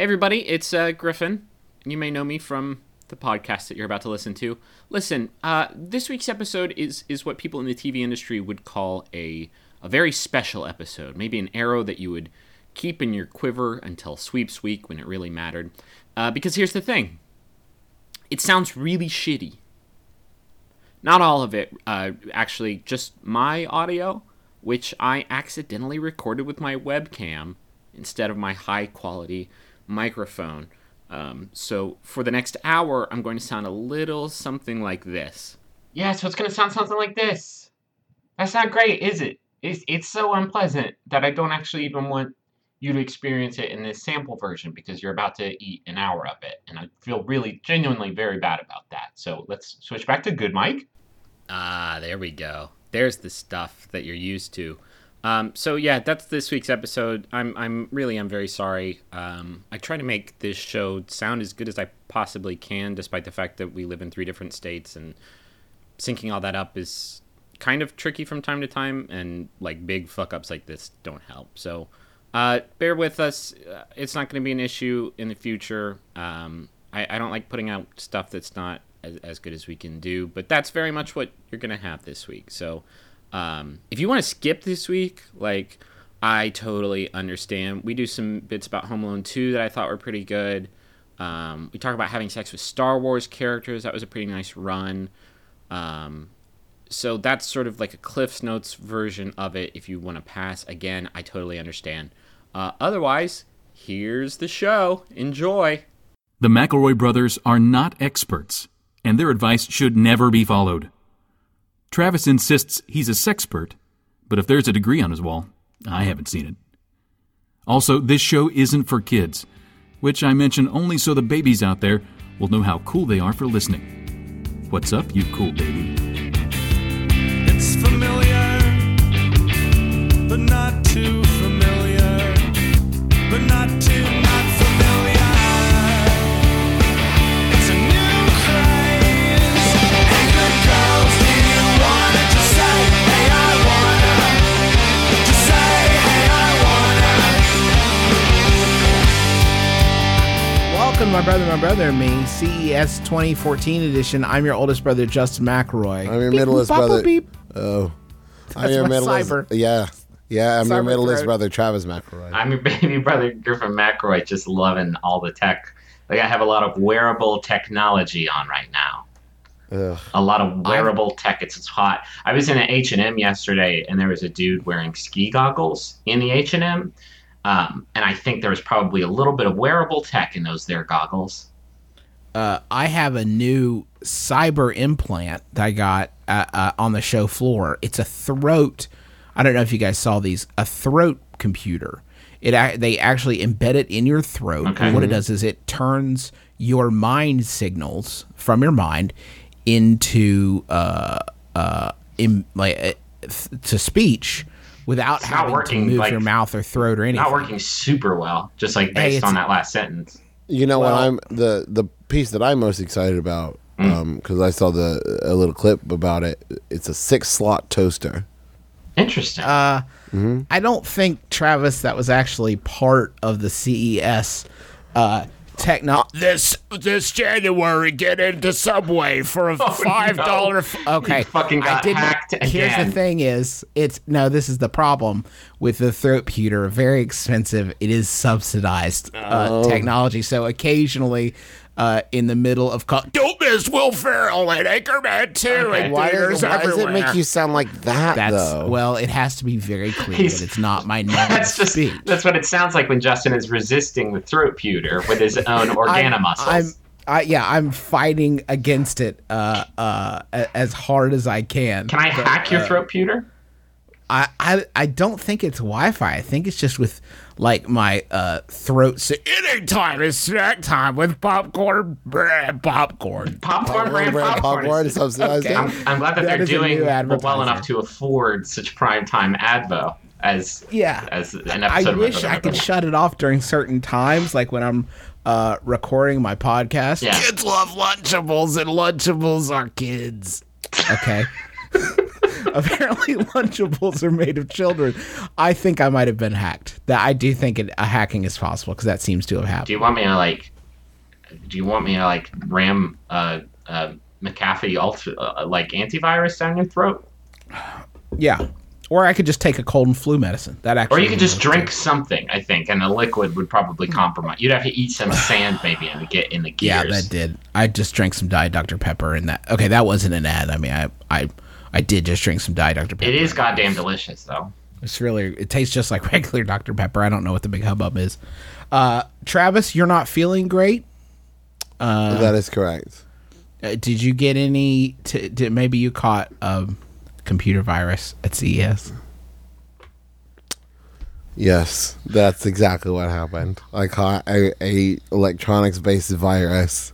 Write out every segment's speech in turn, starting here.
Hey, everybody, it's uh, Griffin. You may know me from the podcast that you're about to listen to. Listen, uh, this week's episode is is what people in the TV industry would call a a very special episode. Maybe an arrow that you would keep in your quiver until sweeps week when it really mattered. Uh, because here's the thing it sounds really shitty. Not all of it, uh, actually, just my audio, which I accidentally recorded with my webcam instead of my high quality microphone. Um, so for the next hour, I'm going to sound a little something like this. Yeah, so it's gonna sound something like this. That's not great, is it? It's it's so unpleasant that I don't actually even want you to experience it in this sample version because you're about to eat an hour of it, and I feel really genuinely very bad about that. So let's switch back to good Mike. Ah, there we go. There's the stuff that you're used to. Um, so yeah, that's this week's episode. I'm I'm really I'm very sorry. Um, I try to make this show sound as good as I possibly can, despite the fact that we live in three different states and syncing all that up is kind of tricky from time to time, and like big fuck ups like this don't help. So uh, bear with us. Uh, It's not going to be an issue in the future. Um, I, I don't like putting out stuff that's not as, as good as we can do, but that's very much what you're going to have this week. So um, if you want to skip this week, like I totally understand. We do some bits about Home Alone 2 that I thought were pretty good. Um, we talk about having sex with Star Wars characters. That was a pretty nice run. Um, so that's sort of like a Cliff's Notes version of it. If you want to pass, again, I totally understand. Uh, otherwise, here's the show. Enjoy. The McElroy brothers are not experts, and their advice should never be followed. Travis insists he's a sexpert, but if there's a degree on his wall, I haven't seen it. Also, this show isn't for kids, which I mention only so the babies out there will know how cool they are for listening. What's up, you cool baby? Welcome, my brother, my brother, and me, CES 2014 edition. I'm your oldest brother, Justin McElroy. I'm your Beep, middleest boop, brother. Beep. Oh, I'm your my middleest. cyber. Yeah, yeah. I'm your Cyber middleest threat. brother, Travis McElroy. I'm your baby brother Griffin McElroy, just loving all the tech. Like I have a lot of wearable technology on right now. Ugh. a lot of wearable tech. It's, it's hot. I was in an H and M yesterday, and there was a dude wearing ski goggles in the H and M, um, and I think there was probably a little bit of wearable tech in those there goggles. Uh, I have a new cyber implant that I got uh, uh, on the show floor. It's a throat. I don't know if you guys saw these. A throat computer. It they actually embed it in your throat. Okay. And what it does is it turns your mind signals from your mind into uh uh in, like uh, th- to speech without not having working, to move like, your mouth or throat or anything. Not working super well, just like based it's- on that last sentence. You know Well- what? I'm the the piece that I'm most excited about because I saw the a little clip about it. It's a six slot toaster. Interesting. Uh, I don't think Travis that was actually part of the CES uh, techno. This this January, get into Subway for a five dollar. no. f- okay, You fucking got I didn't- hacked Here's the thing: is it's no. This is the problem with the throatputer. Very expensive. It is subsidized uh, technology. So occasionally. Uh, in the middle of co- don't miss Will Ferrell and Anchorman 2 Okay. and Why, theaters does, why does it make you sound like that That's though? well, it has to be very clear He's- that it's not my normal that's just speech. that's what it sounds like when Justin is resisting the throatputer with his own organa I'm, muscles. I'm, I, yeah, I'm fighting against it uh, uh, as hard as I can. Can I But, hack your uh, throatputer? I, I, I don't think it's Wi-Fi. I think it's just with like my uh, throat. Si- Anytime is snack time with popcorn, brand popcorn. Popcorn brand brand popcorn. popcorn is- subsidized. Okay. I'm, I'm glad that, That they're doing new well enough to afford such prime time advo as Yeah. as an I episode. of wish I could shut it off during certain times, like when I'm uh, recording my podcast. Yeah. Kids love Lunchables, and Lunchables are kids. Okay. apparently Lunchables are made of children. I think I might have been hacked. That I do think it, a hacking is possible because that seems to have happened Do you want me to like? Do you want me to like ram uh, uh, McAfee ultra uh, like antivirus down your throat, Yeah. Or I could just take a cold and flu medicine. That actually. or you could just drink something? I think, and the liquid would probably compromise. You'd have to eat some sand maybe and get in the gears. Yeah, that did. I just drank some Diet Dr Pepper, and that. Okay, that wasn't an ad. I mean, I I I did just drink some Diet Dr Pepper. It is goddamn delicious though. It's really. It tastes just like regular Dr Pepper. I don't know what the big hubbub is. Uh, Travis, you're not feeling great. Uh, that is correct. Uh, did you get any? T- did maybe you caught a computer virus at CES? Yes, that's exactly what happened. I caught a, a electronics based virus.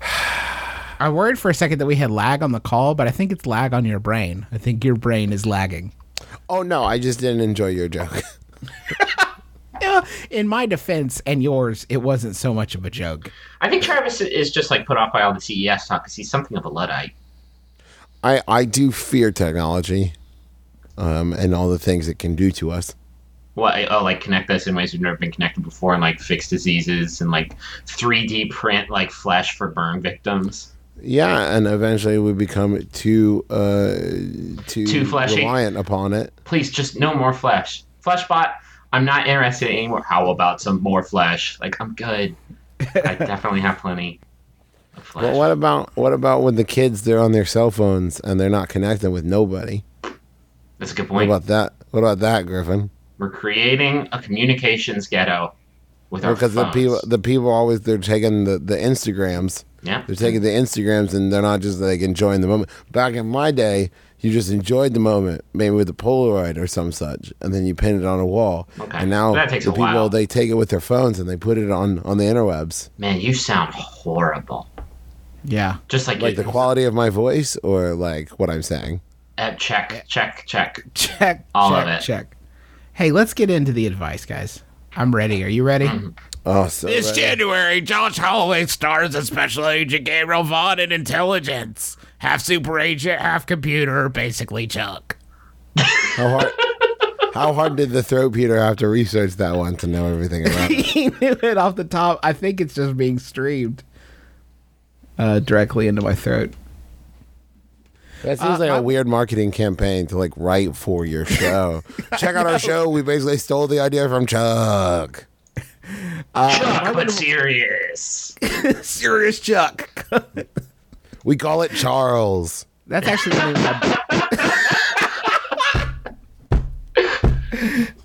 I worried for a second that we had lag on the call, but I think it's lag on your brain. I think your brain is lagging. Oh no, I just didn't enjoy your joke. Yeah, in my defense and yours, it wasn't so much of a joke. I think Travis is just like put off by all the CES talk because he's something of a luddite. I I do fear technology, um, and all the things it can do to us. What? Oh, like connect us in ways we've never been connected before, and like fix diseases, and like 3D print like flesh for burn victims. Yeah, and eventually we become too uh too, Too fleshy. reliant upon it. Please, just no more flesh. Fleshbot, I'm not interested anymore. How about some more flesh? Like I'm good. I definitely have plenty of flesh. But what about what about when the kids they're on their cell phones and they're not connecting with nobody? That's a good point. What about that? What about that, Griffin? We're creating a communications ghetto with our Because the people the people always they're taking the the Instagrams. yeah. They're taking the Instagrams and they're not just like enjoying the moment. Back in my day, you just enjoyed the moment, maybe with a Polaroid or some such, and then you pin it on a wall. Okay. And now That takes the a people while. they take it with their phones and they put it on on the interwebs. Man, you sound horrible. Yeah. Just like, Like you, the quality of my voice or like what I'm saying. Uh, check, check, check. Check. All check, of it. Check. Hey, let's get into the advice, guys. I'm ready. Are you ready? Oh, so This ready. January, Josh Holloway stars as Special Agent Gabriel Vaughn in Intelligence. Half super agent, half computer, basically Chuck. How hard? How hard did the throatputer have to research that one to know everything about it? he knew it off the top. I think it's just being streamed uh, directly into my throat. That seems uh, like a weird marketing campaign to like write for your show. Check out our show. We basically stole the idea from Chuck. Uh, Chuck, but serious. Serious Chuck. We call it Charles. That's actually the name of my...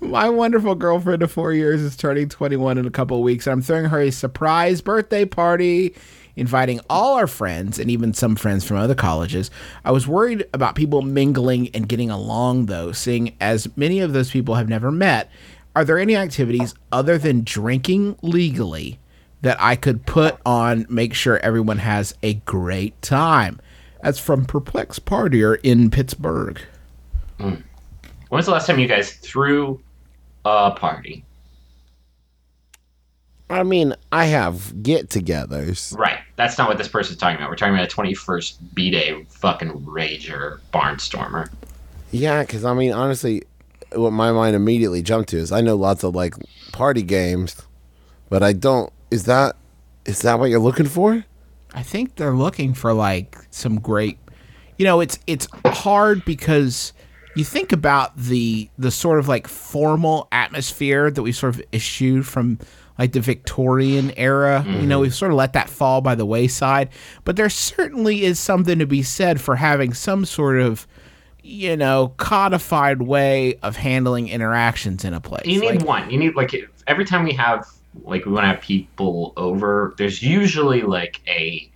my wonderful girlfriend of four years is turning 21 in a couple of weeks. and I'm throwing her a surprise birthday party, inviting all our friends and even some friends from other colleges. I was worried about people mingling and getting along, though, seeing as many of those people have never met. Are there any activities other than drinking legally that I could put on, make sure everyone has a great time? That's from Perplex Partier in Pittsburgh. Hmm. When was the last time you guys threw a party? I mean, I have get-togethers. Right. That's not what this person's talking about. We're talking about a 21st B Day fucking rager barnstormer. Yeah, because I mean, honestly, what my mind immediately jumped to is I know lots of like party games, but I don't. Is that is that what you're looking for? I think they're looking for like some great you know, it's it's hard because you think about the the sort of like formal atmosphere that we sort of eschewed from like the Victorian era. You know, we've sort of let that fall by the wayside. But there certainly is something to be said for having some sort of you know, codified way of handling interactions in a place. You need Like- one. You need like every time we have like we want to have people over. There's usually like a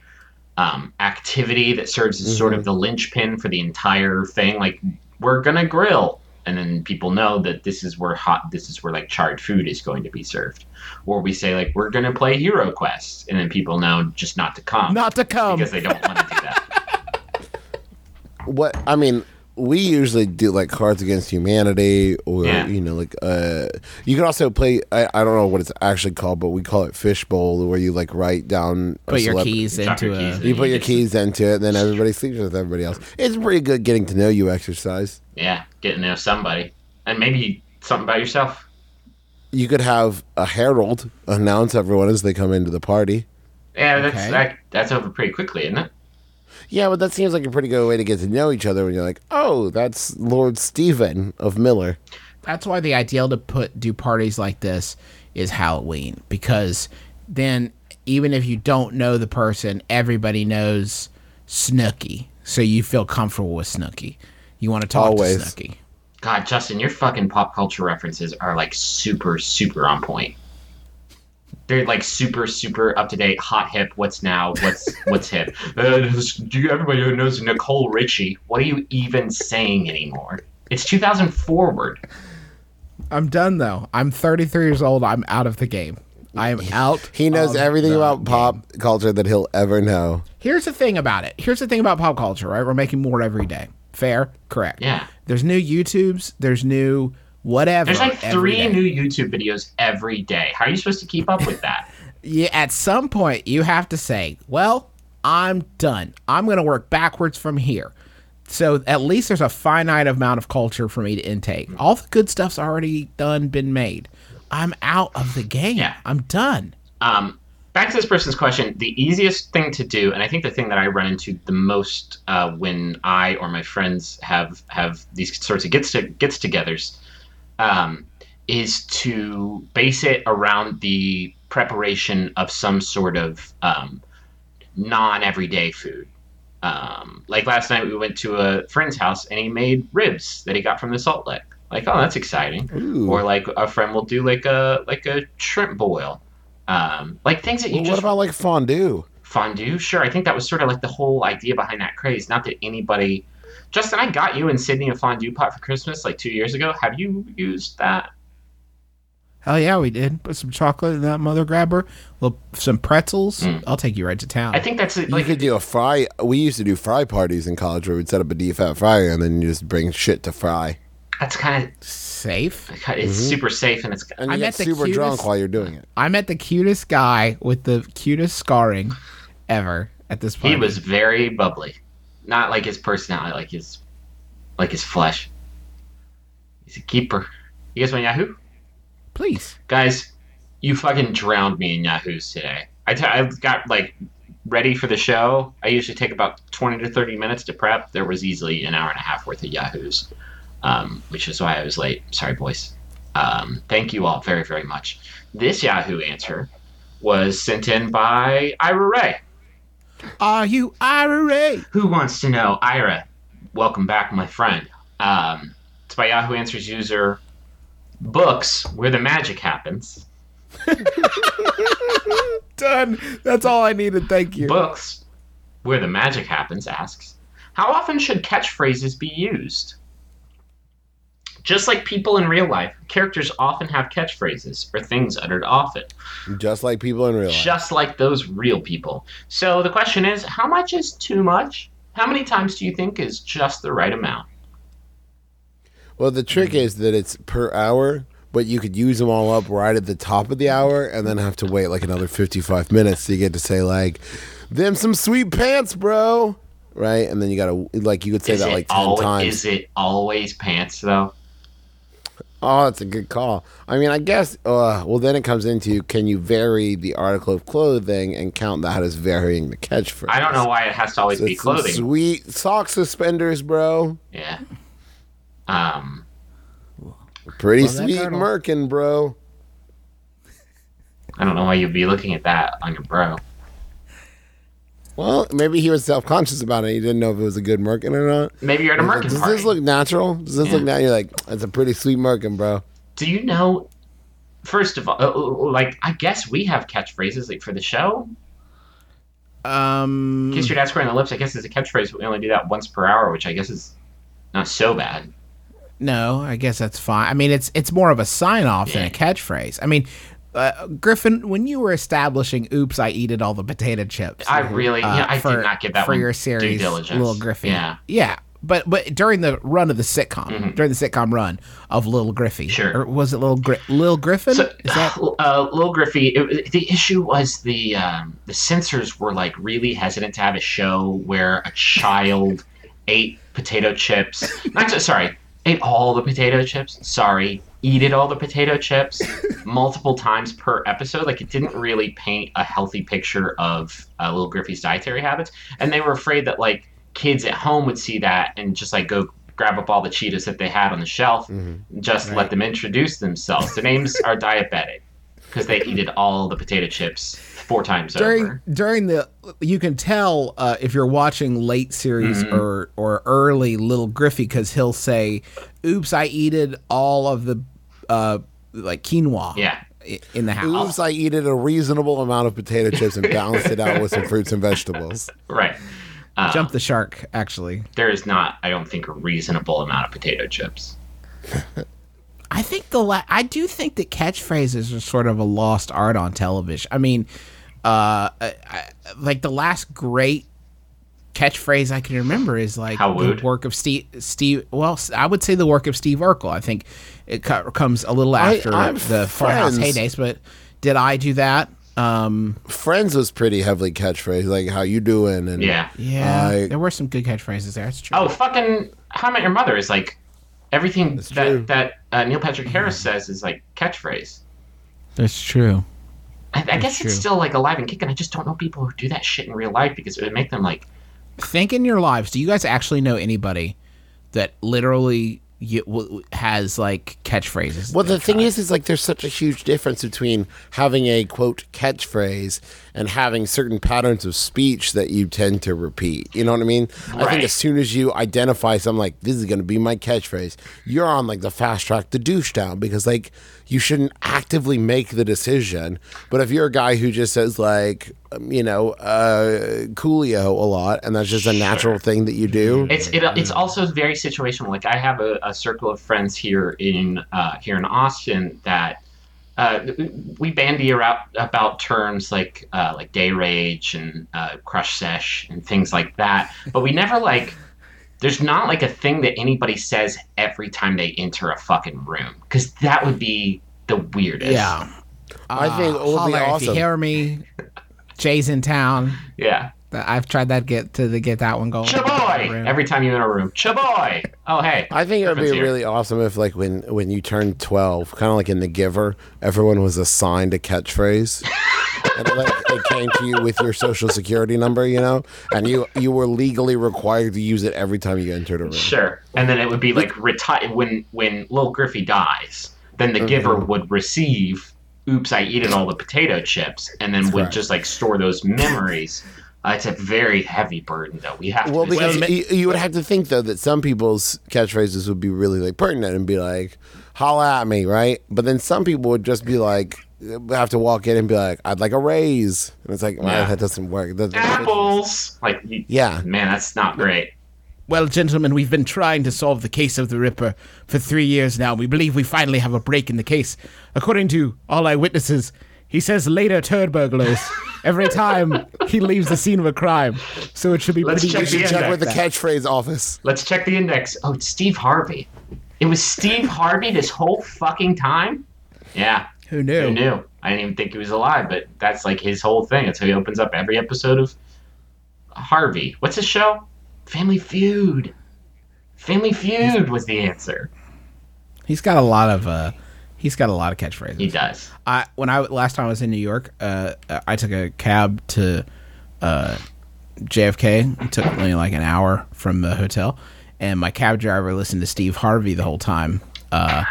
um, activity that serves as sort of the linchpin for the entire thing. Like we're gonna grill, and then people know that this is where hot. This is where like charred food is going to be served. Or we say like we're gonna play Hero Quest, and then people know just not to come. not to come. because they don't want to do that. What I mean, we usually do like Cards Against Humanity, or Yeah. you know, like uh, you can also play. I, I don't know what it's actually called, but we call it Fishbowl, where you like write down. Put your celeb- keys into your a. You put your keys into it, and then everybody sleeps with everybody else. It's a pretty good getting to know you exercise. Yeah, getting to know somebody, and maybe something about yourself. You could have a herald announce everyone as they come into the party. Yeah, that's Okay. that, that's over pretty quickly, isn't it? Yeah, but that seems like a pretty good way to get to know each other when you're like, oh, that's Lord Stephen of Miller. That's why the ideal to put do parties like this is Halloween because then even if you don't know the person, everybody knows Snooki, so you feel comfortable with Snooki. You want to talk Always. to Snooki. God, Justin, your fucking pop culture references are like super, super on point. They're like super, super up to date, hot hip. What's now? What's what's hip? Uh, do you, everybody knows Nicole Richie? What are you even saying anymore? It's 2000 forward. I'm done though. I'm 33 years old. I'm out of the game. I am out. He knows of everything the about pop culture that he'll ever know. Here's the thing about it. Here's the thing about pop culture, right? We're making more every day. Fair? Correct. Yeah. There's new YouTubes. There's new whatever. There's like three new YouTube videos every day. How are you supposed to keep up with that? yeah, at some point you have to say, well, I'm done. I'm going to work backwards from here. So at least there's a finite amount of culture for me to intake. All the good stuff's already done, been made. I'm out of the game. Yeah. I'm done. Um, back to this person's question. The easiest thing to do, and I think the thing that I run into the most uh, when I or my friends have have these sorts of gets to gets togethers, um, is to base it around the preparation of some sort of um, non everyday food. Um, like last night, we went to a friend's house and he made ribs that he got from the Salt Lick. Like, oh, that's exciting Ooh. or like a friend will do like a like a shrimp boil um like things that you Well, what about like fondue? fondue sure i think that was sort of like the whole idea behind that craze not that anybody justin i got you and sydnee a fondue pot for christmas like two years ago have you used that Hell yeah, we did. Put some chocolate in that mother grabber. Well, some pretzels. Hmm. I'll take you right to town. i think that's it, You could do a fry. We used to do fry parties in college where we'd set up a deep fat fryer and then you just bring shit to fry. that's kind of Safe. of it's mm-hmm. super safe and it's And you I get met the super drunk cutest- while you're doing it. I met the cutest guy with the cutest scarring ever at this point. he was very bubbly not like his personality like his like his flesh he's a keeper you guys want yahoo Please. guys, you fucking drowned me in Yahoo's today. I, t- I got like ready for the show. I usually take about 20 to 30 minutes to prep. There was easily an hour and a half worth of Yahoo's, um, which is why I was late. Sorry, boys. Um, thank you all very, very much. This Yahoo answer was sent in by Ira Ray. Are you IRA? Who wants to know? Ira, welcome back, my friend. Um, it's by Yahoo Answers user Books, where the magic happens. Done. That's all I needed. Thank you. Books, where the magic happens, asks, How often should catchphrases be used? Just like people in real life, characters often have catchphrases or things uttered often, Just like people in real life. just like those real people. So the question is, how much is too much? How many times do you think is just the right amount? Well, the trick is that it's per hour, but you could use them all up right at the top of the hour and then have to wait like another 55 minutes to get to say, like, them some sweet pants, bro. Right? And then you got to, like, you could say Is that like 10 al- times. Is it always pants though? Oh, that's a good call. I mean, I guess, uh, well, then it comes into can you vary the article of clothing and count that as varying the catchphrase? I don't know why it has to always So be it's clothing. Sweet sock suspenders, bro. Yeah. Um. Pretty Well, sweet girdle. merkin, bro. I don't know why you'd be looking at that on your bro. Well, maybe he was self conscious about it. He didn't know if it was a good merkin or not. Maybe you're at a He's like, Does party. this look natural? Does this look natural? You're like, that's a pretty sweet merkin, bro. Do you know? First of all, uh, uh, like I guess we have catchphrases like for the show. Um. Kiss your dad square on the lips. I guess is a catchphrase. but We only do that once per hour, which I guess is not so bad. No, I guess that's fine. I mean, it's it's more of a sign off than a Yeah. catchphrase. I mean, uh, Griffin, when you were establishing "Oops, I eated all the potato chips," I really, uh, yeah, I for, did not get that for one your series, little Griffin. Yeah, yeah, but but during the run of the sitcom, during the sitcom run of Little Griffey, Mm-hmm. Sure. or was it Little Gri- Little Griffin? So, Is that uh, Lil Griffey, it, the issue was the um, the censors were like really hesitant to have a show where a child ate potato chips. Not sorry, ate all the potato chips. Sorry, eated all the potato chips multiple times per episode. Like it didn't really paint a healthy picture of uh, Lil Griffey's dietary habits, and they were afraid that like kids at home would see that and just like go grab up all the Cheetos that they had on the shelf, and just let them introduce themselves. Their names are diabetic because they eated all the potato chips four times during over. during the you can tell uh, if you're watching late series Mm-hmm. or or early Little Griffey because he'll say, "Oops, I eated all of the uh, like quinoa." Yeah. In the house. Oops, I eated a reasonable amount of potato chips and balanced it out with some fruits and vegetables. Right. Uh, Jump the shark, actually. there is not, I don't think, a reasonable amount of potato chips. I think the la- I do think that catchphrases are sort of a lost art on television. I mean, uh, I, I, like the last great catchphrase I can remember is like How the work of Steve. Steve. Well, I would say the work of Steve Urkel. I think it co- comes a little after I'm the Firehouse friends. heydays. But did I do that? Um, Friends was pretty heavily catchphrase, like "How you doing?" and Yeah. yeah, I- there were some good catchphrases there. That's true. Oh, fucking How I Met Your Mother is like everything true. that, that uh, Neil Patrick Harris says is like catchphrase. that's true. I, I guess true. it's still like alive and kicking. I just don't know people who do that shit in real life because it would make them like think in your lives do you guys actually know anybody that literally has like catchphrases Well, the thing is, is like there's such a huge difference between having a quote catchphrase and having certain patterns of speech that you tend to repeat. You know what I mean? I think as soon as you identify something like this is going to be my catchphrase, you're on like the fast track to douche down because like you shouldn't actively make the decision. But if you're a guy who just says like, um, you know, uh, Coolio a lot, and that's just a natural thing that you do. It's it, it's also very situational. Like I have a, a circle of friends here in uh, here in Austin that uh, we bandy around about terms like uh, like day rage and uh, crush sesh and things like that. But we never like. There's not like a thing that anybody says every time they enter a fucking room because that would be the weirdest. yeah I think it would be Holler if you hear me jay's in town Yeah. i've tried that get to, to get that one going Chaboy! Every time you in a room. Chaboy! Oh hey. I think it would be here. really awesome if, like, when when you turned twelve, kind of like in The Giver, everyone was assigned a catchphrase, and it, like, it came to you with your social security number, you know, and you you were legally required to use it every time you entered a room. Sure. And then it would be like retire when when Lil Griffey dies, then the giver Mm-hmm. would receive oops, I eaten all the potato chips and then would correct. just like store those memories. Uh, it's a very heavy burden though. We have Well, to because decide- you, you would have to think though that some people's catchphrases would be really like pertinent and be like, "Holla at me," right? But then some people would just be like, have to walk in and be like, "I'd like a raise," and it's like, well, Yeah. that doesn't work. That doesn't- apples. Like you, Yeah. man, that's not great. well gentlemen we've been trying to solve the case of the ripper for three years now we believe we finally have a break in the case according to all eyewitnesses he says later turd burglars every time he leaves the scene of a crime so it should be Let's pretty check easy the to Check with the that. catchphrase office. Let's check the index. Oh, it's Steve Harvey. It was Steve Harvey this whole fucking time? Yeah. Who knew Who knew? I didn't even think he was alive, but that's like his whole thing. That's how he opens up every episode of Harvey. What's his show? Family Feud. Family Feud was the answer. He's got a lot of uh he's got a lot of catchphrases. He does. I when I last time I was in New York, uh, I took a cab to uh, JFK. It took only like an hour from the hotel, and my cab driver listened to Steve Harvey the whole time, uh,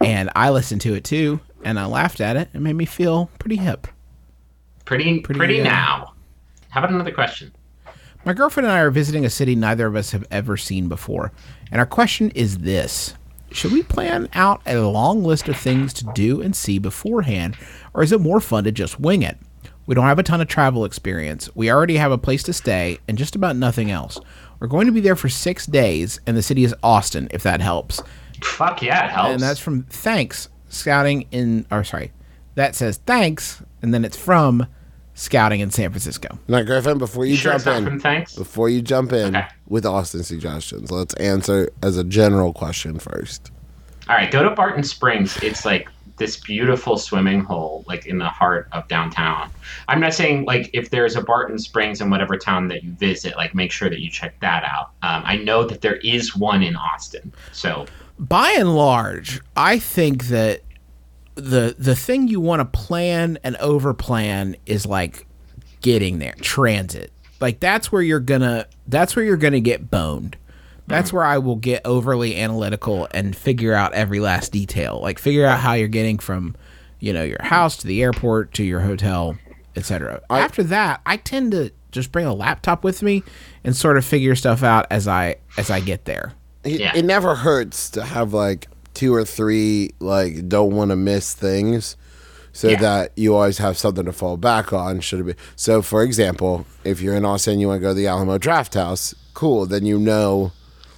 and I listened to it too, and I laughed at it. It made me feel pretty hip. Pretty pretty, uh, now. How about another question? My girlfriend and I are visiting a city neither of us have ever seen before, and our question is this. Should we plan out a long list of things to do and see beforehand, or is it more fun to just wing it? We don't have a ton of travel experience. We already have a place to stay and just about nothing else. We're going to be there for six days, and the city is Austin, if that helps. Fuck yeah, it helps. And that's from Thanks Scouting in, or sorry, that says Thanks, and then it's from scouting in San Francisco. Now, Griffin, before you, sure jump it's not in, from thanks? before you jump in Okay. with Austin suggestions, let's answer as a general question first. All right, go to Barton Springs. It's like this beautiful swimming hole, like in the heart of downtown. I'm not saying like if there's a Barton Springs in whatever town that you visit, like make sure that you check that out. Um, I know that there is one in Austin, so by and large, I think that the the thing you want to plan and over plan is like getting there, transit. Like that's where you're gonna that's where you're gonna get boned. That's mm-hmm. where I will get overly analytical and figure out every last detail. Like figure out how you're getting from, you know, your house to the airport to your hotel, etc. After that, I tend to just bring a laptop with me and sort of figure stuff out as I as I get there. It, Yeah. it never hurts to have like two or three like don't want to miss things so Yeah. that you always have something to fall back on should it be so for example if you're in austin you want to go to the alamo draft house cool then you know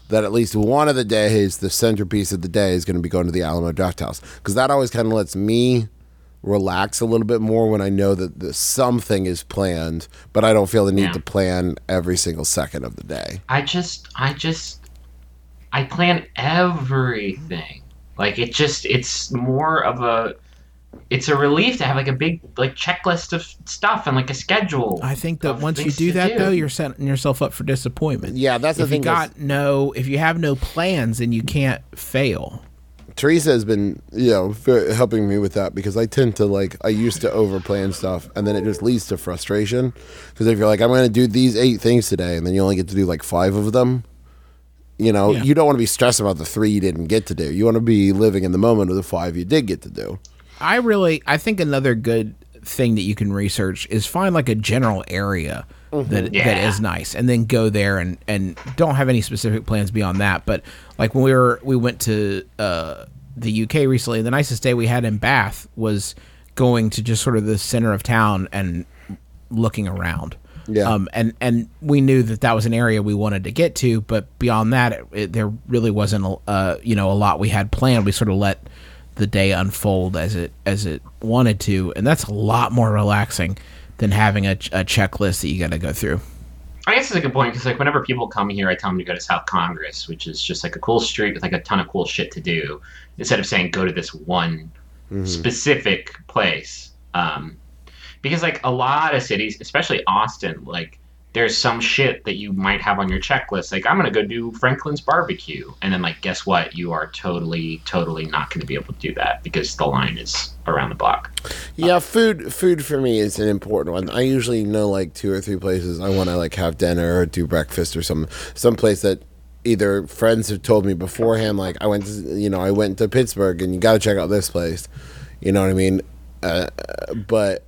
that at least one of the days the centerpiece of the day is going to be going to the alamo draft house because that always kind of lets me relax a little bit more when i know that the, something is planned but i don't feel the need Yeah. to plan every single second of the day I just, I just, I plan everything. Like it just, it's more of a, it's a relief to have like a big like checklist of stuff and like a schedule. I think that once you do to that though, you're setting yourself up for disappointment. Yeah, that's the if you thing that's- got no, if you have no plans, then you can't fail. Teresa has been, you know, helping me with that because I tend to like I used to overplan stuff, and then it just leads to frustration. Because if you're like, I'm going to do these eight things today, and then you only get to do like five of them, you know, Yeah. you don't want to be stressed about the three you didn't get to do. You want to be living in the moment of the five you did get to do. I really, I think another good thing that you can research is find like a general area that that Yeah. is nice, and then go there and and don't have any specific plans beyond that. But like when we were, we went to uh, the UK recently. The nicest day we had in Bath was going to just sort of the center of town and looking around. Yeah. Um, and and we knew that that was an area we wanted to get to, but beyond that, it, it, there really wasn't a uh, you know a lot we had planned. We sort of let the day unfold as it as it wanted to, and that's a lot more relaxing than having a, a checklist that you got to go through. I guess it's a good point because like whenever people come here, I tell them to go to South Congress, which is just like a cool street with like a ton of cool shit to do, instead of saying go to this one specific place. Um, because like a lot of cities, especially Austin, like there's some shit that you might have on your checklist. Like I'm gonna go do Franklin's barbecue, and then like guess what? You are totally, totally not gonna be able to do that because the line is around the block. Yeah, food food for me is an important one. I usually know like two or three places I want to like have dinner or do breakfast or some some place that either friends have told me beforehand like I went to you know I went to Pittsburgh and you got to check out this place. You know what I mean? Uh, but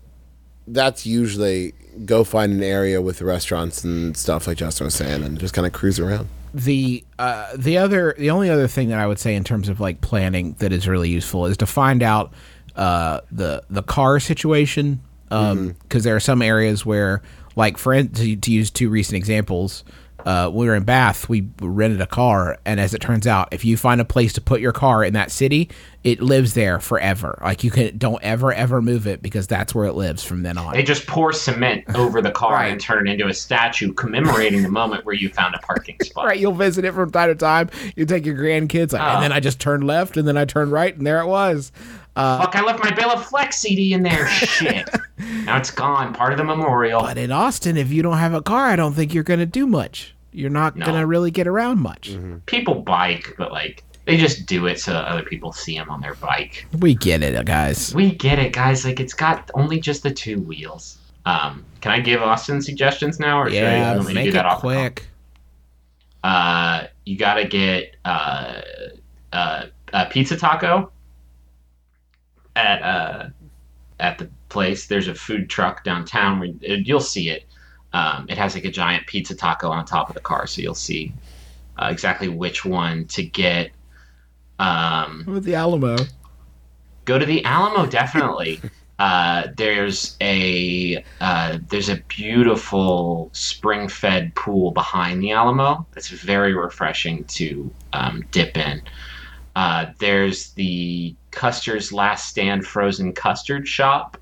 that's usually go find an area with restaurants and stuff like Justin was saying and just kind of cruise around. the uh, the other the only other thing that I would say in terms of like planning that is really useful is to find out uh, the the car situation because there are some areas where like for to, to use two recent examples uh, we were in Bath we rented a car and as it turns out if you find a place to put your car in that city it lives there forever like you can don't ever ever move it because that's where it lives from then on They just pour cement over the car Right. and turn it into a statue commemorating the moment where you found a parking spot. Right, you'll visit it from time to time. You take your grandkids, like, Oh. and then I just turned left, and then I turned right, and there it was. Fuck, I left my Bela Fleck's CD in there. Shit. now it's gone. Part of the memorial. But in Austin, if you don't have a car, I don't think you're going to do much. You're not No. going to really get around much. People bike, but like they just do it so that other people see them on their bike. We get it, guys. We get it, guys. Like it's got only just the two wheels. Um, can I give Austin suggestions now, or should I Yeah, want me to make do it that off quick. Uh, you gotta get uh, uh, a pizza taco at uh, at the place. There's a food truck downtown where you'll see it. Um, it has like a giant pizza taco on top of the car, so you'll see uh, exactly which one to get. Um, With the Alamo. go to the Alamo definitely. uh, there's a uh, there's a beautiful spring-fed pool behind the Alamo that's very refreshing to um, dip in. Uh, there's the Custer's Last Stand frozen custard shop.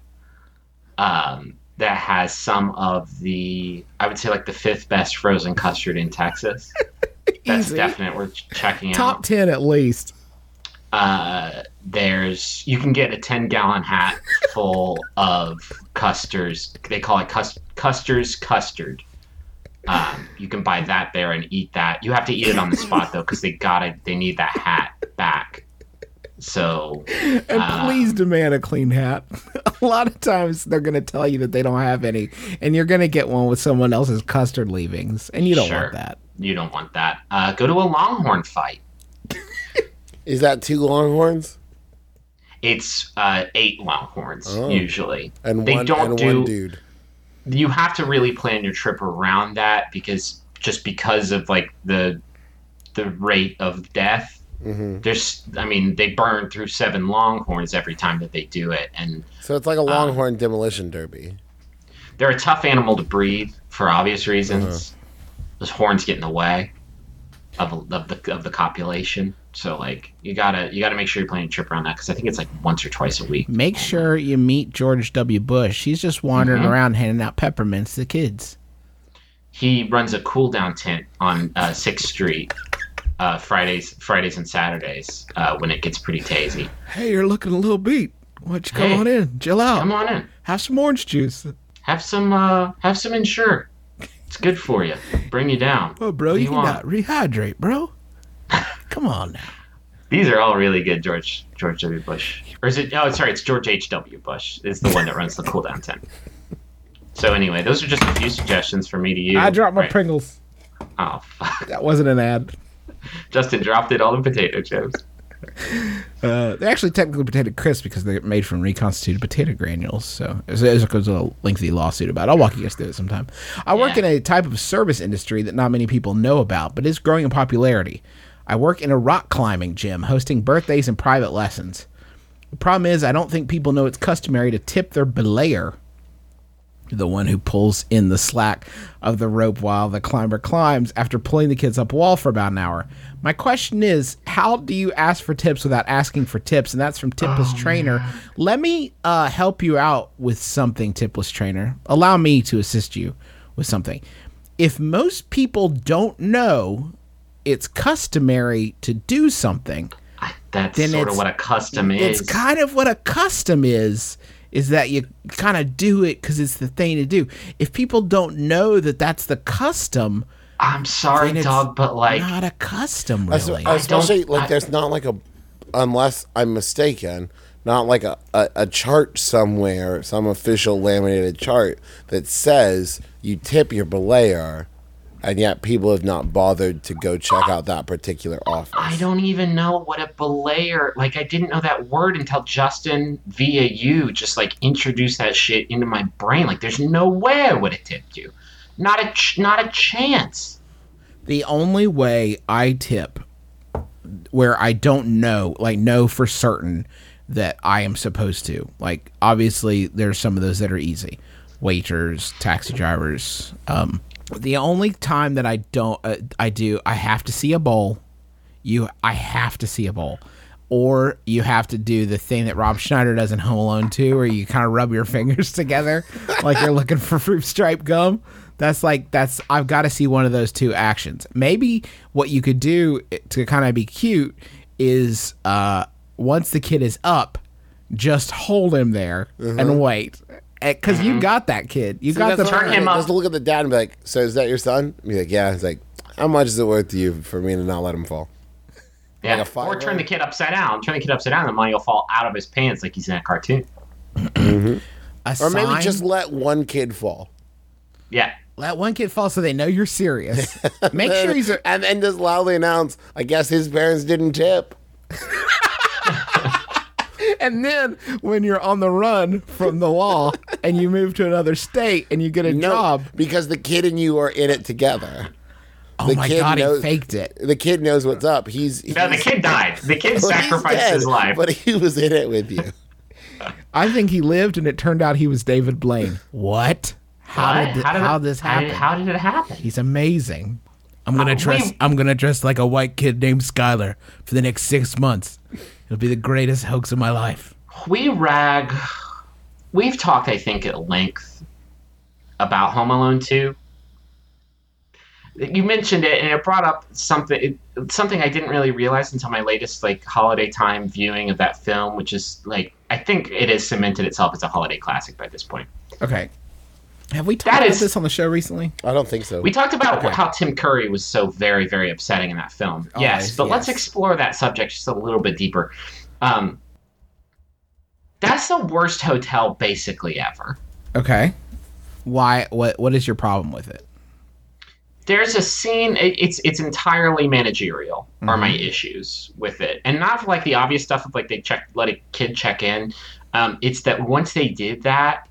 Um, that has some of the, I would say like the fifth best frozen custard in Texas. That's Easy. definite worth checking out Top 10 at least. Uh, there's you can get a 10 gallon hat full of custards. They call it cus- custards custard. Um, you can buy that there and eat that. You have to eat it on the spot though, because they gotta they need that hat back. So And Uh, please demand a clean hat. a lot of times they're going to tell you that they don't have any, and you're going to get one with someone else's custard leavings, and you don't Sure. want that. you don't want that. Uh, go to a longhorn fight. Is that two Longhorns It's uh, eight longhorns Oh. usually. and They one don't and do- one dude? you have to really plan your trip around that because just because of like the the rate of death hmm there's i mean they burn through seven longhorns every time that they do it and So it's like a Longhorn demolition derby. they're a tough animal to breed for obvious reasons those horns get in the way of, of the of the copulation so like you gotta you gotta make sure you're planning a trip around that because i think it's like once or twice a week Make sure you meet George W. Bush. He's just wandering Mhm. around handing out peppermints to kids. he runs a cool down tent on uh, Sixth Street uh, Fridays, Fridays and Saturdays uh, when it gets pretty tazy. Hey, you're looking a little beat. Why don't you come Hey. on in? Chill out. Come on in, Have some orange juice. have some, uh, have some Ensure. It's good for you. Bring you down. Oh, bro, What you, you can want? rehydrate, bro. come on now. These are all really good, George George W. Bush. Or is it? Oh, sorry, it's George H. W. Bush. Is the one that runs the cool down tent. So anyway, those are just a few suggestions for me to use. I dropped my Right. Pringles. Oh, fuck. That wasn't an ad. Justin dropped it all in potato chips. Uh, they're actually technically potato crisps because they're made from reconstituted potato granules. So there's, a lengthy lawsuit about it. I'll walk you guys through it sometime. I work Yeah. in a type of service industry that not many people know about, but is growing in popularity. I work in a rock climbing gym, hosting birthdays and private lessons. The problem is, I don't think people know it's customary to tip their belayer, the one who pulls in the slack of the rope while the climber climbs after pulling the kids up a wall for about an hour. My question is, how do you ask for tips without asking for tips? And that's from Tipless Trainer. Let me uh, help you out with something, Tipless Trainer. Allow me to assist you with something. If most people don't know it's customary to do something, I, that's Then sort of what a custom is. it's kind of what a custom is is that you kind of do it because it's the thing to do. If people don't know that that's the custom I'm sorry, then it's dog, but like, not a custom Es- really. Especially like I- there's not like a, unless I'm mistaken, not like a, a, a chart somewhere, some official laminated chart that says you tip your belayer, and yet people have not bothered to go check out that particular office. I don't even know what a belayer. Like, I didn't know that word until Justin via you just like introduced that shit into my brain. Like, there's no way I would have tipped you. Not a, ch- not a chance. the only way i tip where i don't know like know for certain that i am supposed to like obviously there's some of those that are easy waiters taxi drivers um the only time that i don't uh, i do i have to see a bowl you i have to see a bowl or you have to do the thing that Rob Schneider does in Home Alone 2 where you kind of rub your fingers together like you're looking for fruit stripe gum. That's like that's I've got to see one of those two actions. Maybe what you could do to kind of be cute is uh once the kid is up, just hold him there and wait. Cuz you mm-hmm. got that kid. You got the That's what Turn him up. Just look at the dad and be like, "So is that your son?" Be like, "Yeah." He's like, "How much is it worth to you for me to not let him fall?" Yeah. a five or turn the kid upside down. Turn the kid upside down, and money will fall out of his pants like he's in a cartoon. Mm-hmm. a Or maybe sign. just let one kid fall. Yeah. let one kid fall so they know you're serious. Make sure he's a, and then just loudly announce, "I guess his parents didn't tip." And then when you're on the run from the law and you move to another state and you get a No, job, because the kid and you are in it together. oh the my kid god, knows- he faked it. The kid knows what's up. He's, No, the kid died. The kid well, sacrificed dead, his life. but he was in it with you. I think he lived and it turned out he was David Blaine. What? How What? did, thi- how did how it- this how did- happen? How did it happen? He's amazing. I'm gonna Oh, dress. we- I'm gonna dress like a white kid named Skylar for the next six months. It'll be the greatest hoax of my life. we rag we've talked i think at length about Home Alone 2. You mentioned it, and it brought up something something I didn't really realize until my latest like holiday time viewing of that film, which is like I think it has cemented itself as a holiday classic by this point. Okay. Have we talked That about is- this on the show recently? I don't think so. We talked about Okay. how Tim Curry was so very, very upsetting in that film. Oh, yes, yes, but let's explore that subject just a little bit deeper. Um, that's the worst hotel basically ever. Okay. Why? What? What is your problem with it? There's a scene. It, it's it's entirely managerial. Are my Mm-hmm. issues with it, and not like the obvious stuff of like they check let a kid check in. Um, it's that once they did that,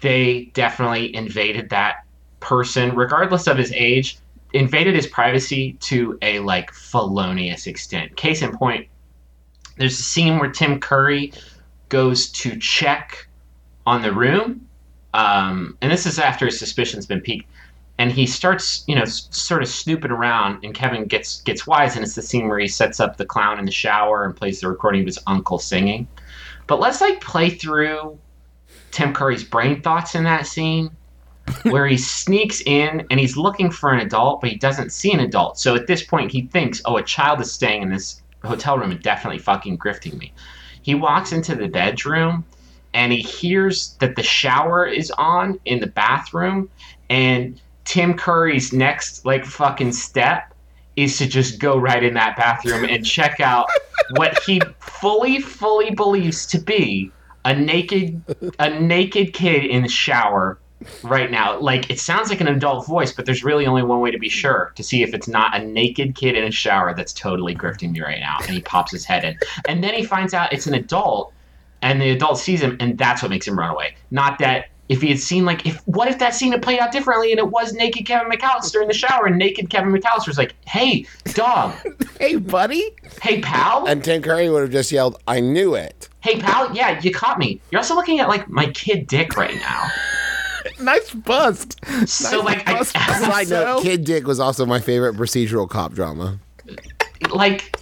they definitely invaded that person, regardless of his age, invaded his privacy to a like felonious extent. Case in point, there's a scene where Tim Curry goes to check on the room, um, and this is after his suspicion's been piqued. and he starts, you know, sort of snooping around, and Kevin gets gets wise, and it's the scene where he sets up the clown in the shower and plays the recording of his uncle singing. But let's like play through Tim Curry's brain thoughts in that scene where he sneaks in and he's looking for an adult, but he doesn't see an adult. So at this point, he thinks, oh, a child is staying in this hotel room and definitely fucking grifting me. He walks into the bedroom and he hears that the shower is on in the bathroom and Tim Curry's next like fucking step is to just go right in that bathroom and check out what he fully fully believes to be a naked a naked kid in the shower right now. Like it sounds like an adult voice, but there's really only one way to be sure to see if it's not a naked kid in a shower that's totally grifting me right now. And he pops his head in, and then he finds out it's an adult, and the adult sees him, and that's what makes him run away. Not that. If he had seen like if what if that scene had played out differently and it was naked Kevin McAllister in the shower and naked Kevin McAllister's like, hey, dog, Hey, buddy. hey pal, and Tim Curry would have just yelled, "I knew it." hey pal, yeah, you caught me. You're also looking at like my kid dick right now. Nice bust. So like I, bust. Side note: So- Kid Dick was also my favorite procedural cop drama. like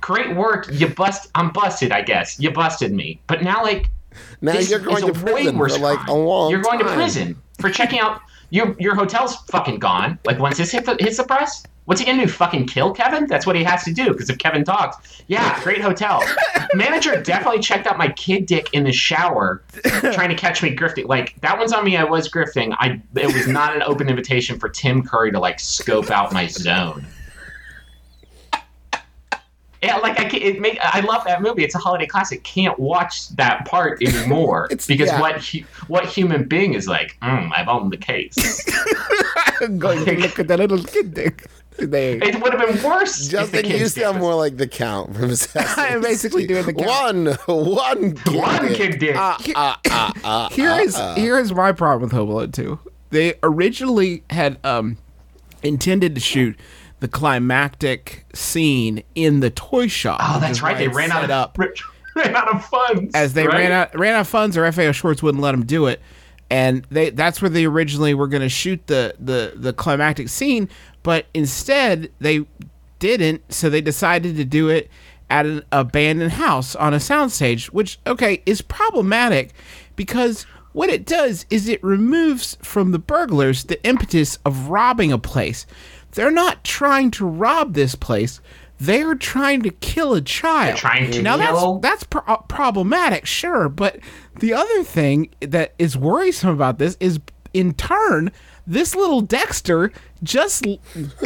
great work you bust i'm busted i guess you busted me but now like Now this you're going to prison for like crime. a long you're going to prison for checking out your your hotel's fucking gone. Like once this hit the, hits the press what's he gonna do fucking kill kevin? That's what he has to do because if kevin talks yeah great hotel. Manager definitely checked out my kid dick in the shower trying to catch me grifting. Like that one's on me i was grifting. I it was not an open invitation for tim curry to like scope out my zone Yeah, like I, it make, I love that movie. It's a holiday classic. Can't watch that part anymore It's- because yeah. what hu- what human being is like? Mm, I've owned the case. I'm going to look at that little kid dick. They, it would have been worse. Justin, you sound more like the count from Assassin's I am basically doing the count. One, one, kid one dick. kid dick. Ah, ah, ah, ah, here ah, is ah. here is my problem with Home Alone 2. They originally had um intended to shoot the climactic scene in the toy shop. oh, that's right. They ran out of ran out of funds as they right? ran out ran out of funds or FAO Schwarz wouldn't let them do it. And they that's where they originally were going to shoot the, the the climactic scene, but instead they didn't, so they decided to do it at an abandoned house on a soundstage, which okay is problematic because what it does is it removes from the burglars the impetus of robbing a place. They're not trying to rob this place. They're trying to kill a child. trying to now kill- that's that's pro- uh, problematic, sure. But the other thing that is worrisome about this is, in turn, this little Dexter just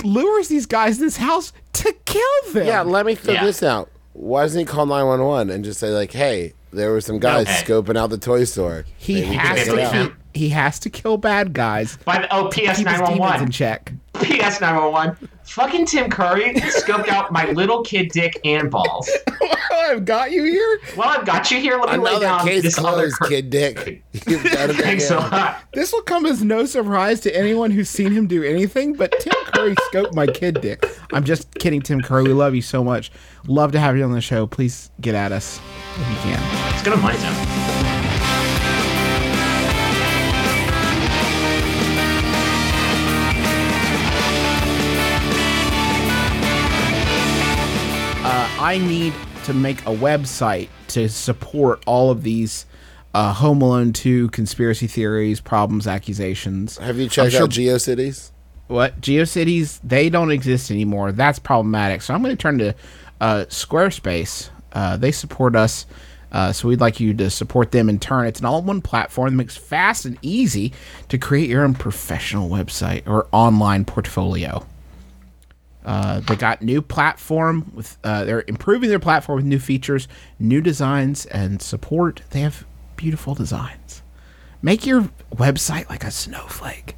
lures these guys in this house to kill them. Yeah, let me throw Yeah. this out. Why doesn't he call 911 and just say, like, hey, there were some guys Okay. scoping out the toy store? he Maybe has check can it get to. He, he has to kill bad guys. By the oh, PS Keep his nine one demons in check. PS nine one one. Fucking Tim Curry scoped out my little kid dick and balls. I've got you here. Well, I've got you here. Let me lay down case this other. cur- kid dick. You've got it Thanks a lot. This will come as no surprise to anyone who's seen him do anything, but Tim Curry scoped my kid dick. I'm just kidding, Tim Curry. We love you so much. Love to have you on the show. Please get at us if you can. It's gonna to money I need to make a website to support all of these uh, Home Alone 2 conspiracy theories, problems, accusations. Have you checked sure- out GeoCities? What GeoCities? They don't exist anymore. That's problematic. So I'm going to turn to uh, Squarespace. Uh, they support us, uh, so we'd like you to support them in turn. It's an all-in-one platform that makes fast and easy to create your own professional website or online portfolio. Uh, they got new platform with. Uh, they're improving their platform with new features, new designs, and support. They have beautiful designs. Make your website like a snowflake.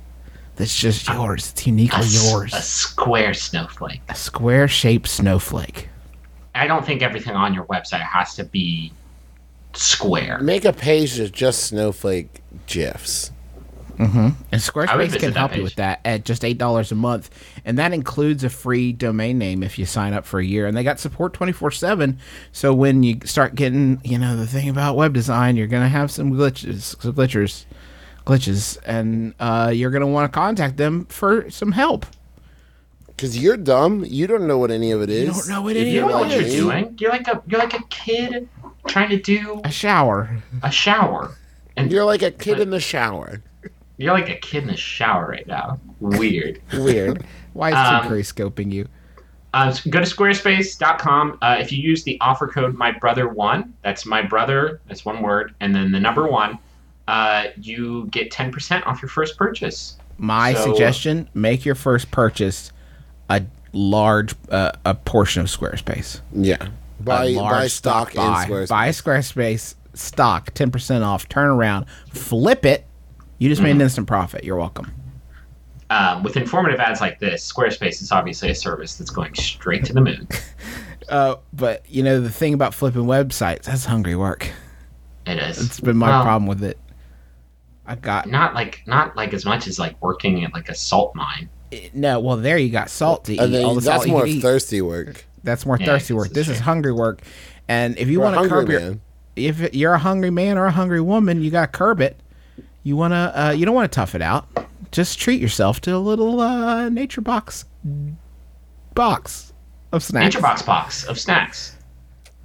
That's just yours. It's uniquely A s- yours. A square snowflake. A square shaped snowflake. I don't think everything on your website has to be square. Make a page that's just snowflake gifs. And I would Squarespace can that help you with that at just eight dollars a month, and that includes a free domain name if you sign up for a year. And they got support twenty four seven. So when you start getting, you know, the thing about web design, you're gonna have some glitches, some glitchers, glitches, and uh, you're gonna want to contact them for some help. Because you're dumb. You don't know what any of it is. You don't know what any You of don't know it what you're is. doing. You're like a you're like a kid trying to do A shower. a shower, and You're like a kid in the shower. You're like a kid in the shower right now. Weird. Weird. Why is Um, Tim Curry scoping you? Uh, go to squarespace.com. Uh, if you use the offer code my brother one, that's my brother, that's one word, and then the number one, uh, you get 10% off your first purchase. My So- suggestion: make your first purchase a large uh, a portion of Squarespace. Yeah. Buy, buy large stock, buy. in Squarespace. Buy Squarespace stock, ten percent off. Turn around, flip it. You just Mm-hmm. made an instant profit. You're welcome. Um, with informative ads like this, Squarespace is obviously a service that's going straight to the moon. Uh, but you know the thing about flipping websites, that's hungry work. It is. It's been my Well, problem with it. I got Not like not like as much as like working at like a salt mine. no. Well, there you got salt to eat. then all the that's salt you more eat. thirsty work. That's more Yeah, thirsty work. This that's is hungry work. And if you want to curb hungry your, if you're a hungry man or a hungry woman, you got to curb it. You want to, uh, you don't want to tough it out. Just treat yourself to a little uh, nature box box of snacks. Nature box box of snacks.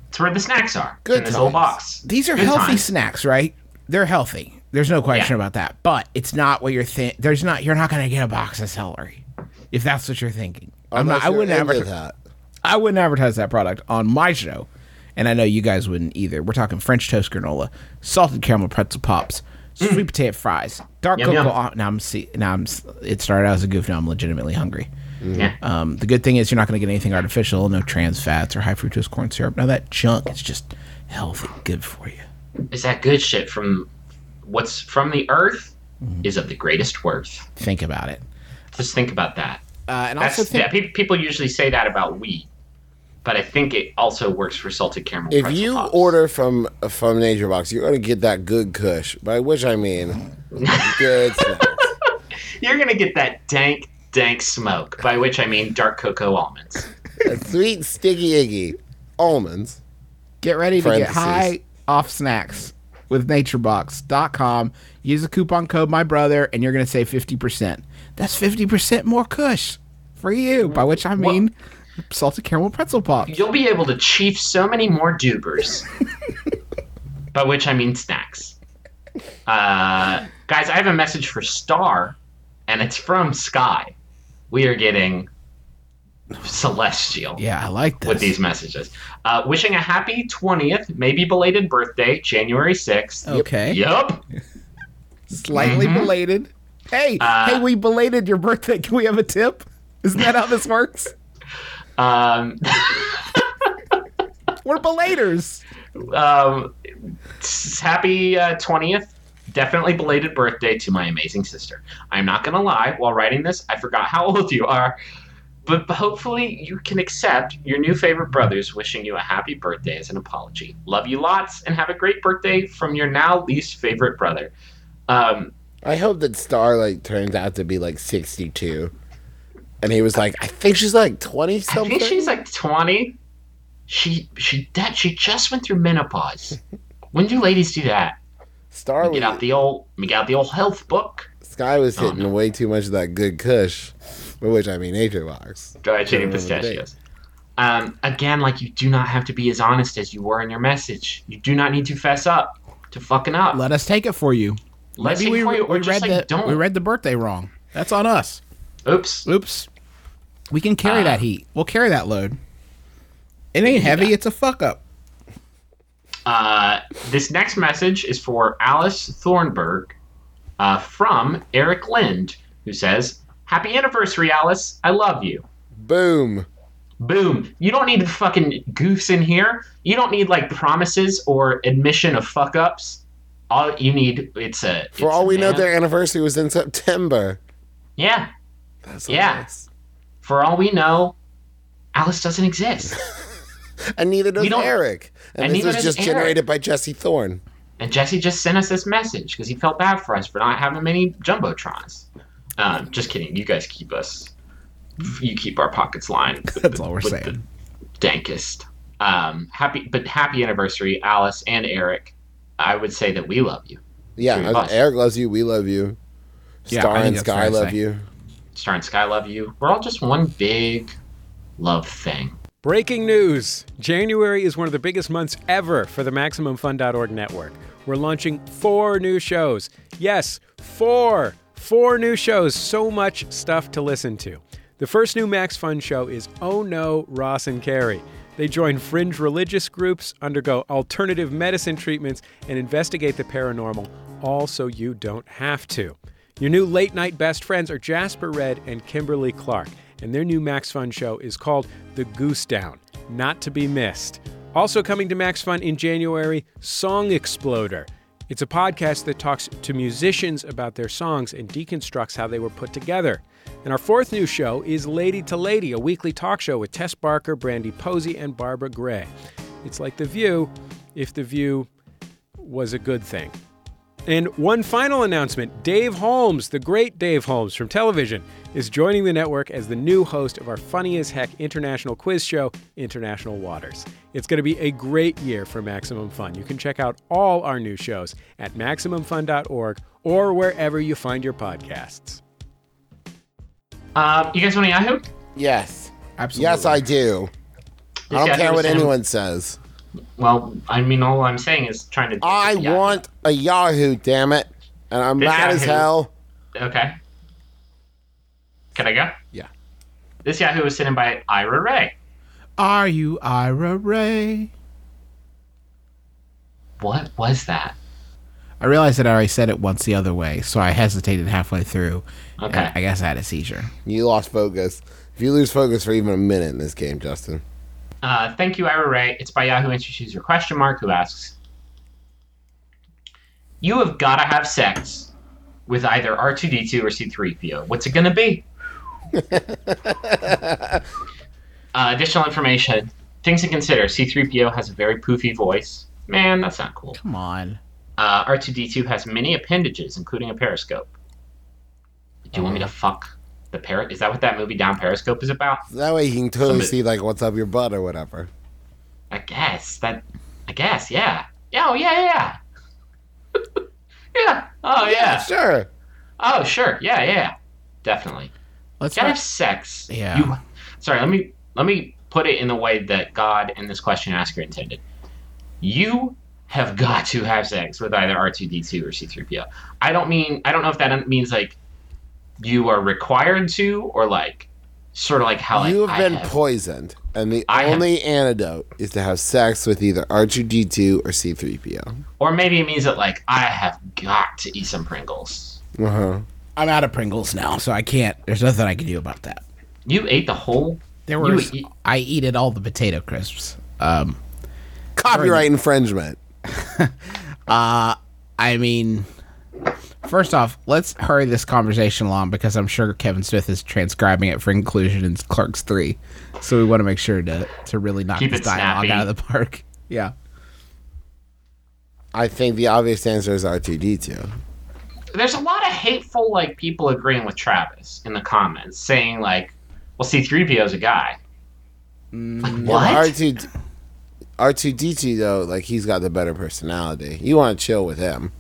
It's where the snacks are. Good in this little times. box. These are Good healthy times. snacks, right? They're healthy. There's no question Yeah. about that. But it's not what you're thinking. There's not. You're not going to get a box of celery if that's what you're thinking. I'm not. I wouldn't advertise. that. I wouldn't advertise that product on my show, and I know you guys wouldn't either. We're talking French toast granola, salted caramel pretzel pops, sweet potato fries, dark Yum, cocoa. yum. oh, now I'm see. Now I'm. It started out as a goof. Now I'm legitimately hungry. Yeah. Um, the good thing is you're not going to get anything artificial, no trans fats or high fructose corn syrup. Now that junk is just healthy, good for you. Is that good shit from what's from the earth Mm-hmm. is of the greatest worth. Think about it. Just think about that. Uh, and That's also think, yeah, pe- people usually say that about wheat, but I think it also works for salted caramel. If you pops. order from from Nature Box, you're gonna get that good Kush. By which I mean good you're gonna get that dank, dank smoke. By which I mean dark cocoa almonds. Sweet sticky iggy almonds. get ready to get high off snacks with naturebox.com. Use the coupon code my brother and you're going to save 50%. That's 50% more kush for you, by which I mean salted caramel pretzel pop. You'll be able to chief so many more dubers. by which I mean snacks. Uh, guys, I have a message for Star, and it's from Sky. We are getting celestial. Yeah, I like this. with these messages. Uh, wishing a happy 20th, maybe belated birthday, January 6th. Okay. Yep. Slightly belated. Hey, Uh, hey, we belated your birthday. Can we have a tip? Isn't that how this works? Um, We're belaters. um, happy uh, 20th. Definitely belated birthday to my amazing sister. I'm not going to lie, while writing this, I forgot how old you are. But hopefully, you can accept your new favorite brothers wishing you a happy birthday as an apology. Love you lots and have a great birthday from your now least favorite brother. Um, I hope that Star like turns out to be like 62. And he was like, I think she's like 20 something. I think she's like twenty. She she that she just went through menopause. when do ladies do that? Star We get out the old we get out the old health book. Sky was Oh, hitting no. way too much of that good Kush. By which I mean Nature Box. Dried shady Remember the date. pistachios. Um, again, like you do not have to be as honest as you were in your message. You do not need to fess up to fucking up. Let us take it for you. Let's Maybe take we, it for you, or we just, read like, the don't. we read the birthday wrong. That's on us. Oops. Oops. We can carry that heat. We'll carry that load. It ain't heavy. It's a fuck up. Uh, this next message is for Alice Thornburg uh, from Eric Lind, who says, Happy anniversary, Alice. I love you. Boom. Boom. You don't need the fucking goofs in here. You don't need like promises or admission of fuck ups. All you need it's a For it's all a we know, their anniversary was in September. Yeah. That's so Yeah. nice. For all we know, Alice doesn't exist. And neither does Eric. And, and this neither was just Eric. generated by Jesse Thorn. And Jesse just sent us this message because he felt bad for us for not having many jumbotrons. Um, just kidding. You guys keep us. You keep our pockets lined. with That's all we're with saying. the dankest. Um, happy, but happy anniversary, Alice and Eric. I would say that we love you. Yeah, Three of us. Eric loves you. We love you. Star I think and Sky love you. Star and Sky love you. We're all just one big love thing. Breaking news! January is one of the biggest months ever for the MaximumFun.org network. We're launching four new shows. Yes, four! Four new shows. So much stuff to listen to. The first new Max Fun show is Oh No, Ross and Carrie. They join fringe religious groups, undergo alternative medicine treatments, and investigate the paranormal, all so you don't have to. Your new late night best friends are Jasper Redd and Kimberly Clark, and their new Max Fun show is called The Goose Dong, not to be missed. Also coming to Max Fun in January, Song Exploder. It's a podcast that talks to musicians about their songs and deconstructs how they were put together. And our fourth new show is Lady to Lady, a weekly talk show with Tess Barker, Brandy Posey, and Barbara Gray. It's like The View if The View was a good thing. And one final announcement Dave Holmes, the great Dave Holmes from television, is joining the network as the new host of our funny as heck international quiz show, International Waters. It's going to be a great year for Maximum Fun. You can check out all our new shows at MaximumFun.org or wherever you find your podcasts. Um, you guys want a Yahoo? Yes. Absolutely. Yes, I do. I don't Yahoo care what sent- anyone says. Well, I mean, all I'm saying is trying to. I Yahoo. want a Yahoo, damn it. And I'm This mad as hell. Okay. Can I go? Yeah. This Yahoo was sent in by Ira Ray. Are you Ira Ray? What was that? I realized that I already said it once the other way, so I hesitated halfway through. Okay. I guess I had a seizure. You lost focus. If you lose focus for even a minute in this game, Justin. Uh, thank you, Ira Ray. It's by Yahoo Answers User question mark who asks, "You have got to have sex with either R2D2 or C3PO. What's it gonna be?" uh, additional information: things to consider. C3PO has a very poofy voice. Man, that's not cool. Come on. Uh, R2D2 has many appendages, including a periscope. Do you want me to fuck the parrot? Is that what that movie Down Periscope is about? That way you can totally Somebody- see like what's up your butt or whatever. I guess that. I guess, yeah. Yeah, oh yeah, yeah, yeah. yeah. Oh yeah. Sure. Oh sure. Yeah, yeah. yeah. Definitely. Let's Gotta not, have sex. Yeah. You, sorry. Let me let me put it in the way that God and this question asker intended. You have got to have sex with either R2D2 or C3PO. I don't mean. I don't know if that means like you are required to or like sort of like how like, you have I been have. poisoned, and the I have- only antidote is to have sex with either R2D2 or C3PO. Or maybe it means that like I have got to eat some Pringles. Uh huh. I'm out of Pringles now, so I can't. There's nothing I can do about that. You ate the whole. There were. eat- I eat it all the potato crisps. Um, Copyright infringement. I mean, first off, let's hurry this conversation along because I'm sure Kevin Smith is transcribing it for inclusion in Clerks Three, so we want to make sure to to really knock Keep this it dialogue snappy. out of the park. Yeah. I think the obvious answer is R2D2. There's a lot of hateful like people agreeing with Travis in the comments, saying like, "Well, C-3PO's a guy." Mm. Like, Yeah, what? R2, R2D2 though, like he's got the better personality. You want to chill with him.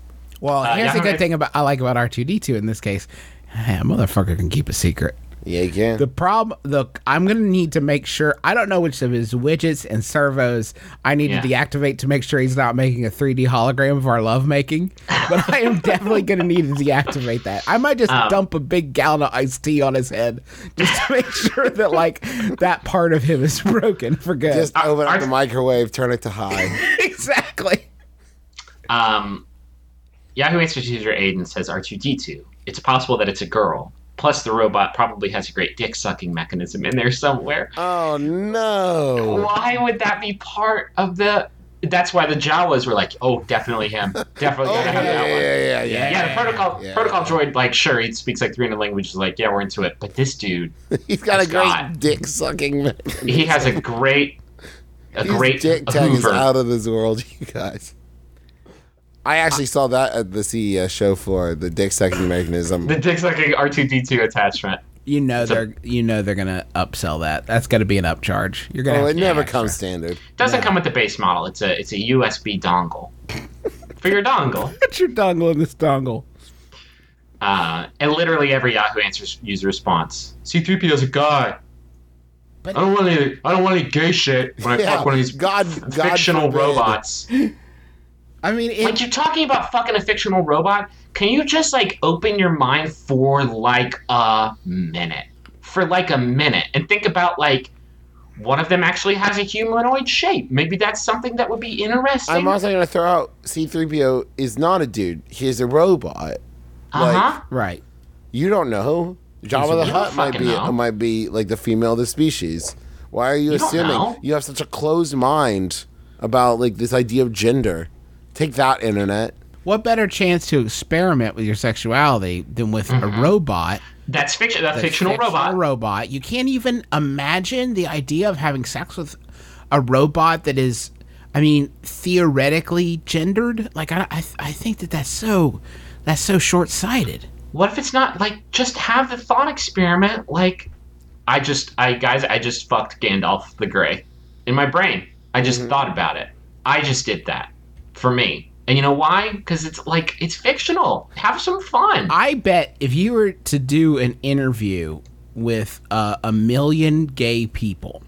Well, Uh, here's yeah, the good alright. thing about I like about R two D two in this case. Hey, a motherfucker can keep a secret. Yeah, you can. The problem, the I'm gonna need to make sure. I don't know which of his widgets and servos I need Yeah. to deactivate to make sure he's not making a 3D hologram of our lovemaking. But I am definitely gonna need to deactivate that. I might just Um, dump a big gallon of iced tea on his head just to make sure that like that part of him is broken for good. Just open up our- the microwave, turn it to high. exactly. Um, Yahoo Answers user Aiden says R2D2. It's possible that it's a girl. Plus, the robot probably has a great dick sucking mechanism in there somewhere. Oh no! Why would that be part of the? That's why the Jawas were like, "Oh, definitely him. Definitely Oh gotta yeah, have yeah, that one." yeah, yeah, yeah. Yeah, the protocol Yeah. protocol droid, like, sure, he speaks like 300 languages. Like, yeah, we're into it. But this dude, He's got a great got- dick sucking. he has a great, a His great dick tag is out of this world, you guys. I actually saw that at the CES show floor. The dick sucking mechanism. The dick sucking R2D2 attachment. You know a- they're you know they're gonna upsell that. That's gonna be an upcharge. You're gonna. Oh, have it to never comes extra. standard. Doesn't come with the base model. It's a it's a USB dongle for your dongle. Put your dongle in this dongle. Uh, and literally every Yahoo Answers user response. C3PO is a guy. But- I don't want any. I don't want any gay shit when I Yeah, fuck one of these God, God fictional forbid. robots. I mean, it, Like you're talking about fucking a fictional robot. Can you just like open your mind for like a minute? For like a minute and think about like one of them actually has a humanoid shape. Maybe that's something that would be interesting. I'm also gonna throw out C-3PO is not a dude. He's a robot. uh huh. right. You don't know. Jabba the You Hutt might be know. might be like the female of the species. Why are you, You assuming you have such a closed mind about like this idea of gender? Take that, internet. What better chance to experiment with your sexuality than with a mm-hmm. robot? That's fiction. That's a fictional, robot. robot. You can't even imagine the idea of having sex with a robot that is, I mean, theoretically gendered. Like I, I, I think that that's so, that's so short sighted. What if it's not like just have the thought experiment? Like, I just, I guys, I just fucked Gandalf the Grey in my brain. I just mm-hmm. thought about it. I just did that for me. And you know why? Because it's like it's fictional. Have some fun. I bet if you were to do an interview with uh, a million gay people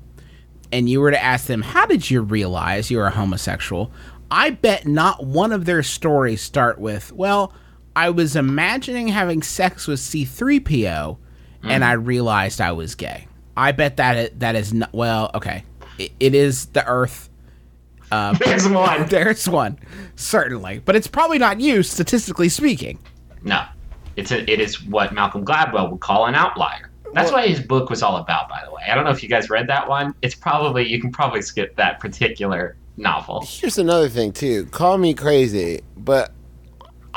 and you were to ask them, How did you realize you were a homosexual? I bet not one of their stories start with, Well, I was imagining having sex with C3PO and I realized I was gay. I bet that it, that is not, well, okay. It, it is the Earth. Uh, there's one. There's one, certainly. But it's probably not you, statistically speaking. No, it's a, it is what Malcolm Gladwell would call an outlier. That's what his book was all about, by the way. I don't know if you guys read that one. It's probably you can probably skip that particular novel. Here's another thing too. Call me crazy, but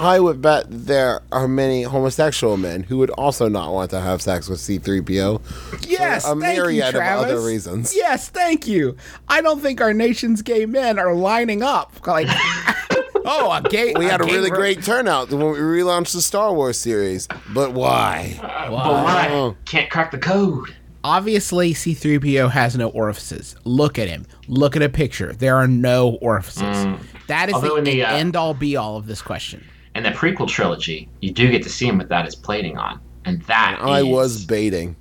I would bet there are many homosexual men who would also not want to have sex with C-3PO. Yes, a thank myriad you, of other reasons. Yes, thank you. I don't think our nation's gay men are lining up like, oh, a gay. We had a really ro- great turnout when we relaunched the Star Wars series. But why? But why? Oh. Can't crack the code. Obviously, C-3PO has no orifices. Look at him. Look at a picture. There are no orifices. That is Although the, the, uh, end all be all of this question. And the prequel trilogy, you do get to see him with that as plating on, and that I is- was baiting.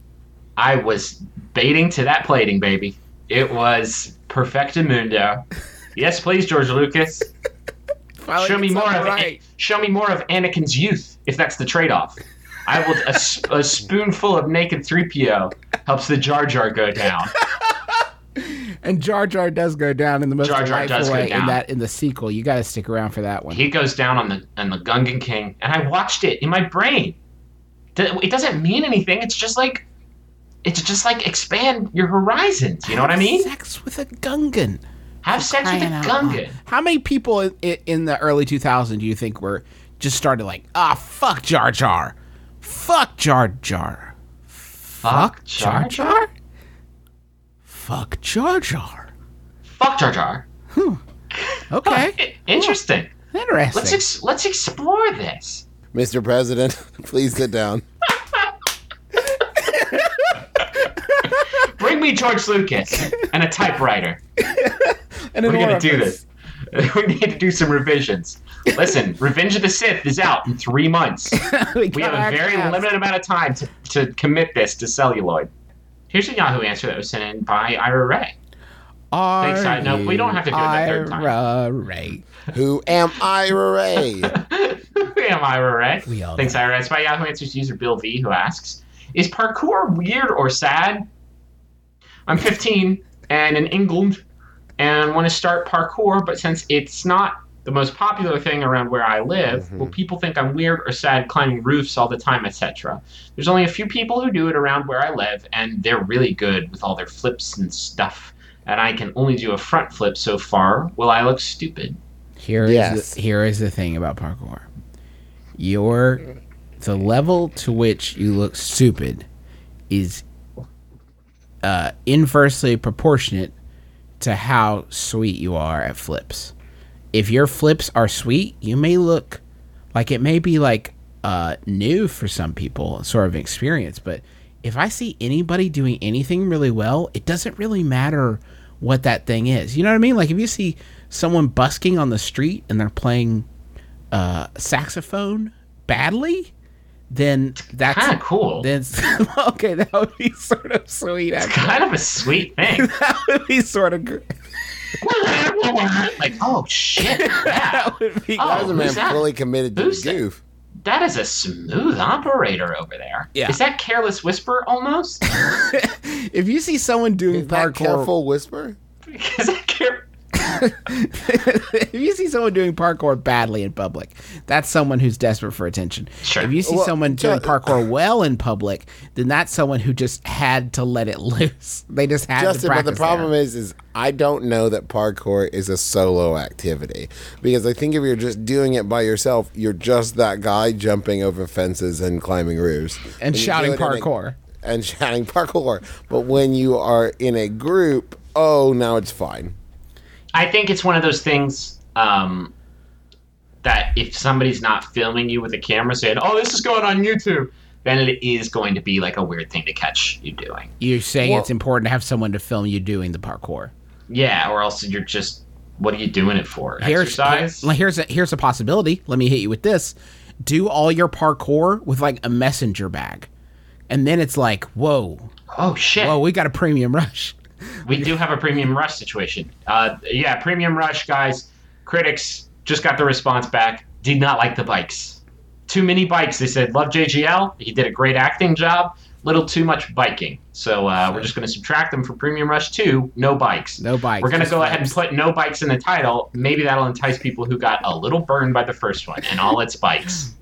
I was baiting to that plating, baby. It was perfectamundo. yes, please, George Lucas. Show me more of right. show me more of Anakin's youth, if that's the trade-off. I will a, a spoonful of naked 3PO helps the Jar Jar go down. And Jar Jar does go down in the most Jar Jar delightful way in that in the sequel. You got to stick around for that one. He goes down on the on the Gungan King, and I watched it in my brain. It doesn't mean anything. It's just like it's just like expand your horizons. You know what I mean? Sex with a Gungan. Have sex with a Crying out. Gungan. How many people in, in the early 2000s do you think were just started like, ah, fuck Jar Jar, fuck Jar Jar, Fuck Jar Jar. Fuck Jar Jar? Fuck Jar Jar. Hmm. Okay, I- Interesting. interesting. Let's ex- let's explore this. Mr. President, please sit down. Bring me George Lucas and a typewriter. and We're gonna do this. we need to do some revisions. Listen, Revenge of the Sith is out in three months. We have a very limited amount of time to, to commit this to celluloid. Here's a Yahoo answer that was sent in by Ira Ray. Thanks, side note. We don't have to do it the third time. Ira Ray. Who am I, Ray? Am Ira Ray? We all Thanks, Ira. It's by Yahoo Answers user Bill V who asks, "Is parkour weird or sad?" I'm 15 and in England and want to start parkour, but since it's not the most popular thing around where I live, will people think I'm weird or sad climbing roofs all the time, etc.? There's only a few people who do it around where I live, and they're really good with all their flips and stuff. And I can only do a front flip so far. Will I look stupid? Here is Yes. the, here is the thing about parkour. Your the level to which you look stupid is uh, inversely proportionate to how sweet you are at flips. If your flips are sweet, you may look like it may be like uh, new for some people, sort of experience. But if I see anybody doing anything really well, it doesn't really matter what that thing is. You know what I mean? Like if you see someone busking on the street and they're playing uh, saxophone badly, then that's Kind of cool. then okay. That would be sort of sweet. Actually. kind of a sweet thing. That would be sort of like, oh shit, yeah. that would be. Oh. How's a man fully committed to Who's the that? goof? That is a smooth operator over there. Yeah. Is that careless whisper almost? If you see someone doing Is that parkour, careful whisper? is that care- if you see someone doing parkour badly in public, that's someone who's desperate for attention. Sure. If you see Well, someone doing ju- parkour well in public, then that's someone who just had to let it loose. They just had to Justin, but the problem there. is, is I don't know that parkour is a solo activity because I think if you're just doing it by yourself, you're just that guy jumping over fences and climbing roofs and When shouting do a- parkour. and shouting parkour. But when you are in a group, oh, now it's fine. I think it's one of those things um, that if somebody's not filming you with a camera saying, oh, this is going on YouTube, then it is going to be like a weird thing to catch you doing. You're saying Well- it's important to have someone to film you doing the parkour. Yeah, or else you're just, what are you doing it for? Here's Exercise? here- here's a here's a possibility. Let me hit you with this. Do all your parkour with like a messenger bag, and then it's like, whoa, oh, shit. whoa, we got a premium rush. We do have a premium rush situation. Uh, yeah, premium rush guys. Critics just got the response back. Did not like the bikes. Too many bikes. They said love JGL. He did a great acting job. Little too much biking. So uh, we're just going to subtract them from premium rush two. No bikes. No bikes, We're going to go ahead and put no bikes in the title. Maybe that'll entice people who got a little burned by the first one and all its bikes.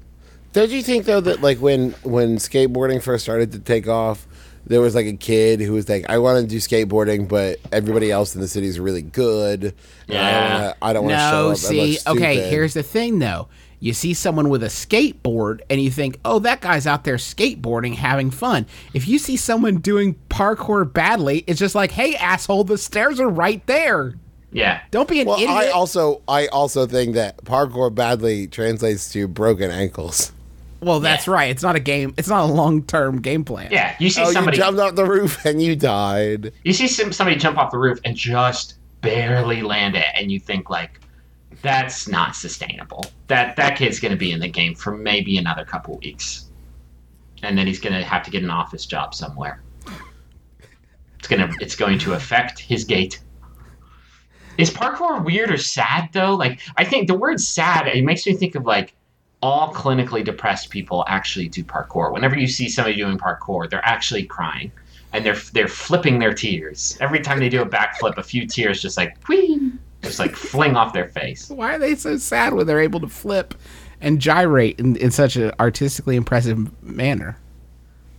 Don't you think though that like when when skateboarding first started to take off, there was like a kid who was like, "I want to do skateboarding, but everybody else in the city is really good. Yeah. I don't want to. I don't show up. and see, okay, here's the thing though. You see someone with a skateboard and you think, oh, that guy's out there skateboarding, having fun. If you see someone doing parkour badly, it's just like, hey, asshole, the stairs are right there. Yeah. Don't be an Well, idiot. I also I also think that parkour badly translates to broken ankles. Well, that's right. It's not a game. It's not a long term game plan. Yeah. You see Oh, somebody. you jumped off the roof and you died. you see some, somebody jump off the roof and just barely land it and you think like that's not sustainable that that kid's going to be in the game for maybe another couple weeks and then he's going to have to get an office job somewhere it's going to it's going to affect his gait is parkour weird or sad though like i think the word sad it makes me think of like all clinically depressed people actually do parkour whenever you see somebody doing parkour they're actually crying and they're they're flipping their tears every time they do a backflip. A few tears just like whee, just like fling off their face. Why are they so sad when they're able to flip and gyrate in, in such an artistically impressive manner?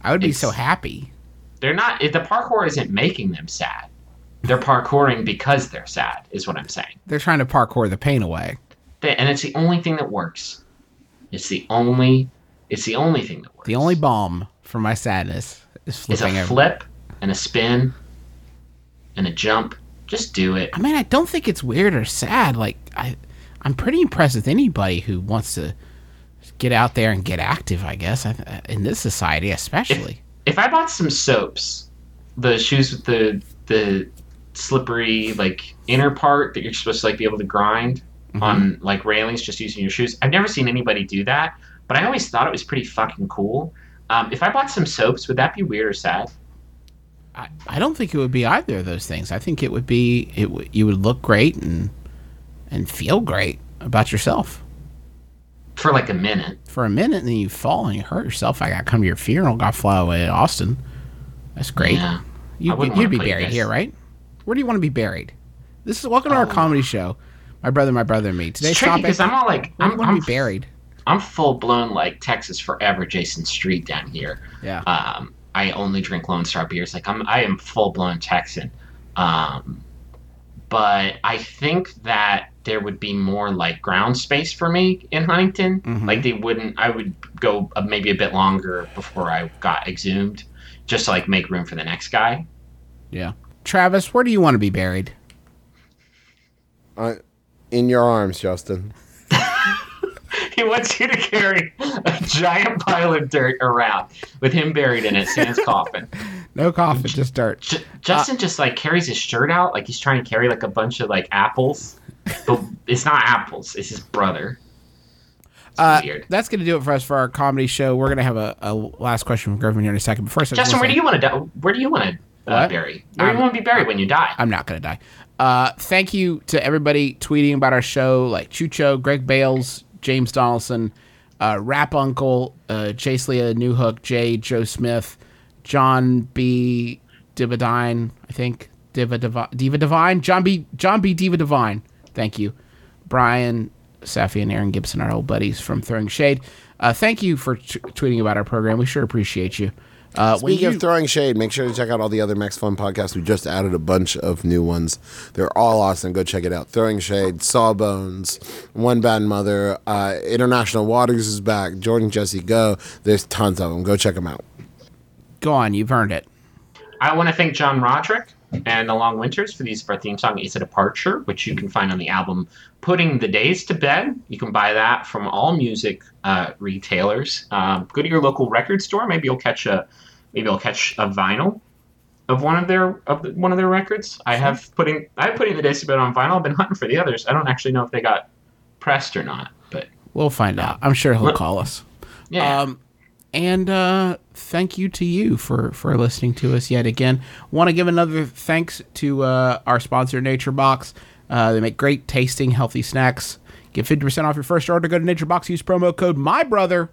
I would be It's- so happy. They're not. The parkour isn't making them sad. They're parkouring because they're sad. Is what I'm saying. They're trying to parkour the pain away. They- and it's the only thing that works. It's the only. It's the only thing that works. The only balm for my sadness is flipping a over. flip and a spin and a jump. Just do it. I mean, I don't think it's weird or sad. Like I, I'm pretty impressed with anybody who wants to get out there and get active. I guess I, uh, in this society, especially. If I bought some soaps, the shoes with the the slippery like inner part that you're supposed to like be able to grind, on like railings just using your shoes. I've never seen anybody do that, but I always thought it was pretty fucking cool. Um, if I bought some soaps, would that be weird or sad? I, I don't think it would be either of those things. I think it would be it. W- you would look great and and feel great about yourself For like a minute. for a minute, and then you fall and you hurt yourself. I got to come to your funeral. Got to fly away to Austin. That's great. Yeah. You, you'd be buried this. here, right? Where do you want to be buried? This is welcome to our comedy show. My brother, my brother, and me. Today's. It's tricky because I'm all like, Where do I'm, you I'm, to be buried? I'm full blown like Texas forever, Jason Street down here. Yeah. Um, I only drink Lone Star beers. Like I'm, I am full blown Texan. Um, but I think that there would be more like ground space for me in Huntington. Mhm. Like they wouldn't. I would go uh, maybe a bit longer before I got exhumed, just to like make room for the next guy. yeah. Travis, where do you want to be buried? I, in your arms, Justin. He wants you to carry a giant pile of dirt around with him buried in it, sans coffin. No coffin, just dirt. J- Justin just like carries his shirt out like he's trying to carry like a bunch of like apples, but it's not apples. It's his brother. It's Uh, weird. that's going to do it for us for our comedy show. We're going to have a, a last question from Griffin here in a second. But first, I just Justin, wanna where do you want to? Where do you want to uh, bury? Where do Um, you want to be buried when you die? I'm not going to die. Uh, thank you to everybody tweeting about our show, like Chucho, Greg Bales, James Donaldson, uh, Rap Uncle, uh, Chase Leah Newhook, Jay, Joe Smith, John B. Divadine, I think. Diva, Divi- Diva Divine? John B. John B. Diva Divine. Thank you. Bryan, Safi, and Erin Gibson, our old buddies from Throwing Shade. Uh, thank you for t- tweeting about our program. We sure appreciate you. Uh, when Speaking you- of throwing shade, make sure to check out all the other Max Fun podcasts. We just added a bunch of new ones. They're all awesome. Go check it out. Throwing Shade, Sawbones, One Bad Mother, uh, International Waters is back. Jordan Jesse Go. There's tons of them. Go check them out. go on, you've earned it. I want to thank John Roderick and the Long Winters for the use of our theme song, It's a Departure, which you can find on the album Putting the Days to Bed. You can buy that from all music uh, retailers. Um, go to your local record store. Maybe you'll catch a maybe you'll catch a vinyl of one of their of the, one of their records. I have putting I have putting the days to bed on vinyl. I've been hunting for the others. I don't actually know if they got pressed or not, but We'll find out. I'm sure he'll call us. yeah. Um, and uh, thank you to you for for listening to us yet again. Want to give another thanks to uh, our sponsor, Nature Box. Uh, they make great tasting, healthy snacks. Get 50% off your first order. Go to Nature Box. Use promo code My Brother.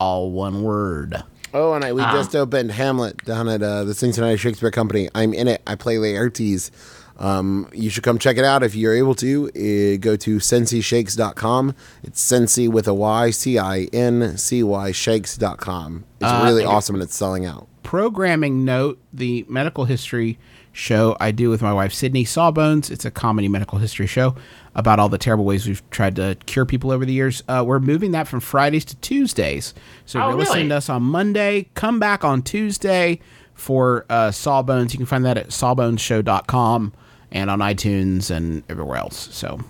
All one word. Oh, and I, we Ah. just opened Hamlet down at uh, the Cincinnati Shakespeare Company. I'm in it. I play Laertes. Um, you should come check it out if you're able to. Uh, go to cincyshakes.com. It's Cincy with a Y, C I N C Y shakes.com. It's really awesome and it's selling out. programming note the medical history show I do with my wife Sydnee Sawbones. It's a comedy medical history show about all the terrible ways we've tried to cure people over the years. Uh, we're moving that from Fridays to Tuesdays. So if Oh, you're listening to us on Monday, come back on Tuesday for uh, Sawbones. You can find that at sawboneshow.com and on iTunes and everywhere else. So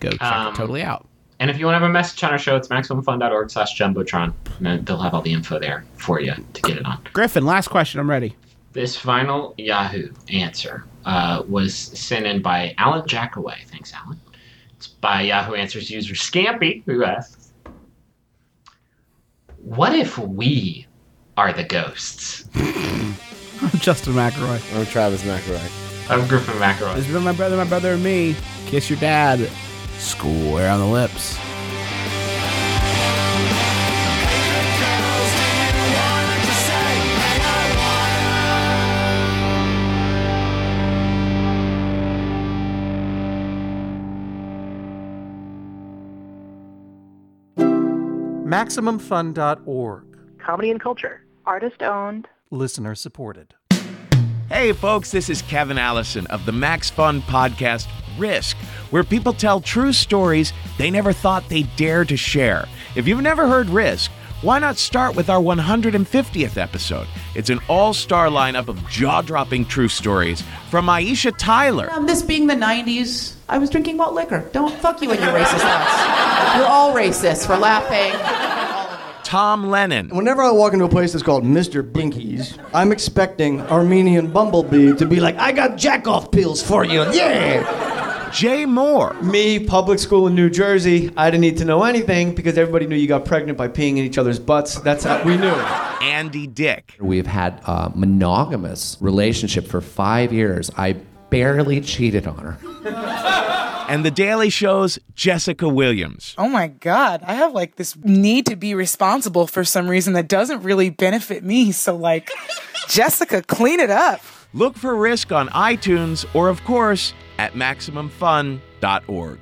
go check Um, it totally out. And if you want to have a message on our show, it's maximumfun.org slash jumbotron. And they'll have all the info there for you to get it on. Griffin, last question. I'm ready. This final Yahoo answer uh, was sent in by Alan Jackaway. Thanks, Alan. It's by Yahoo Answers user Scampy, who asks, What if we are the ghosts? Justin McElroy. I'm Travis McElroy. I'm Griffin McElroy. This has been my brother, my brother, and me. Kiss your dad. Square on the lips. MaximumFun.org. comedy and culture. Artist owned. Listener supported. Hey, folks, this is Kevin Allison of the Max Fun podcast Risk, where people tell true stories they never thought they'd dare to share. If you've never heard Risk, why not start with our 150th episode? It's an all star lineup of jaw dropping true stories from Aisha Tyler. Um, this being the 90s, I was drinking malt liquor. Don't fuck you and your racist thoughts. You're all racist for laughing. Tom Lennon. Whenever I walk into a place that's called Mr. Binkies, I'm expecting Armenian Bumblebee to be like, I got jack off pills for you. Yeah! Jay Mohr. Me, public school in New Jersey. I didn't need to know anything because everybody knew you got pregnant by peeing in each other's butts. That's how we knew. Andy Dick. We've had a monogamous relationship for five years. I barely cheated on her. And The Daily Show's Jessica Williams. Oh my God. I have like this need to be responsible for some reason that doesn't really benefit me. So, like, Jessica, clean it up. Look for Risk on iTunes or, of course, at MaximumFun.org.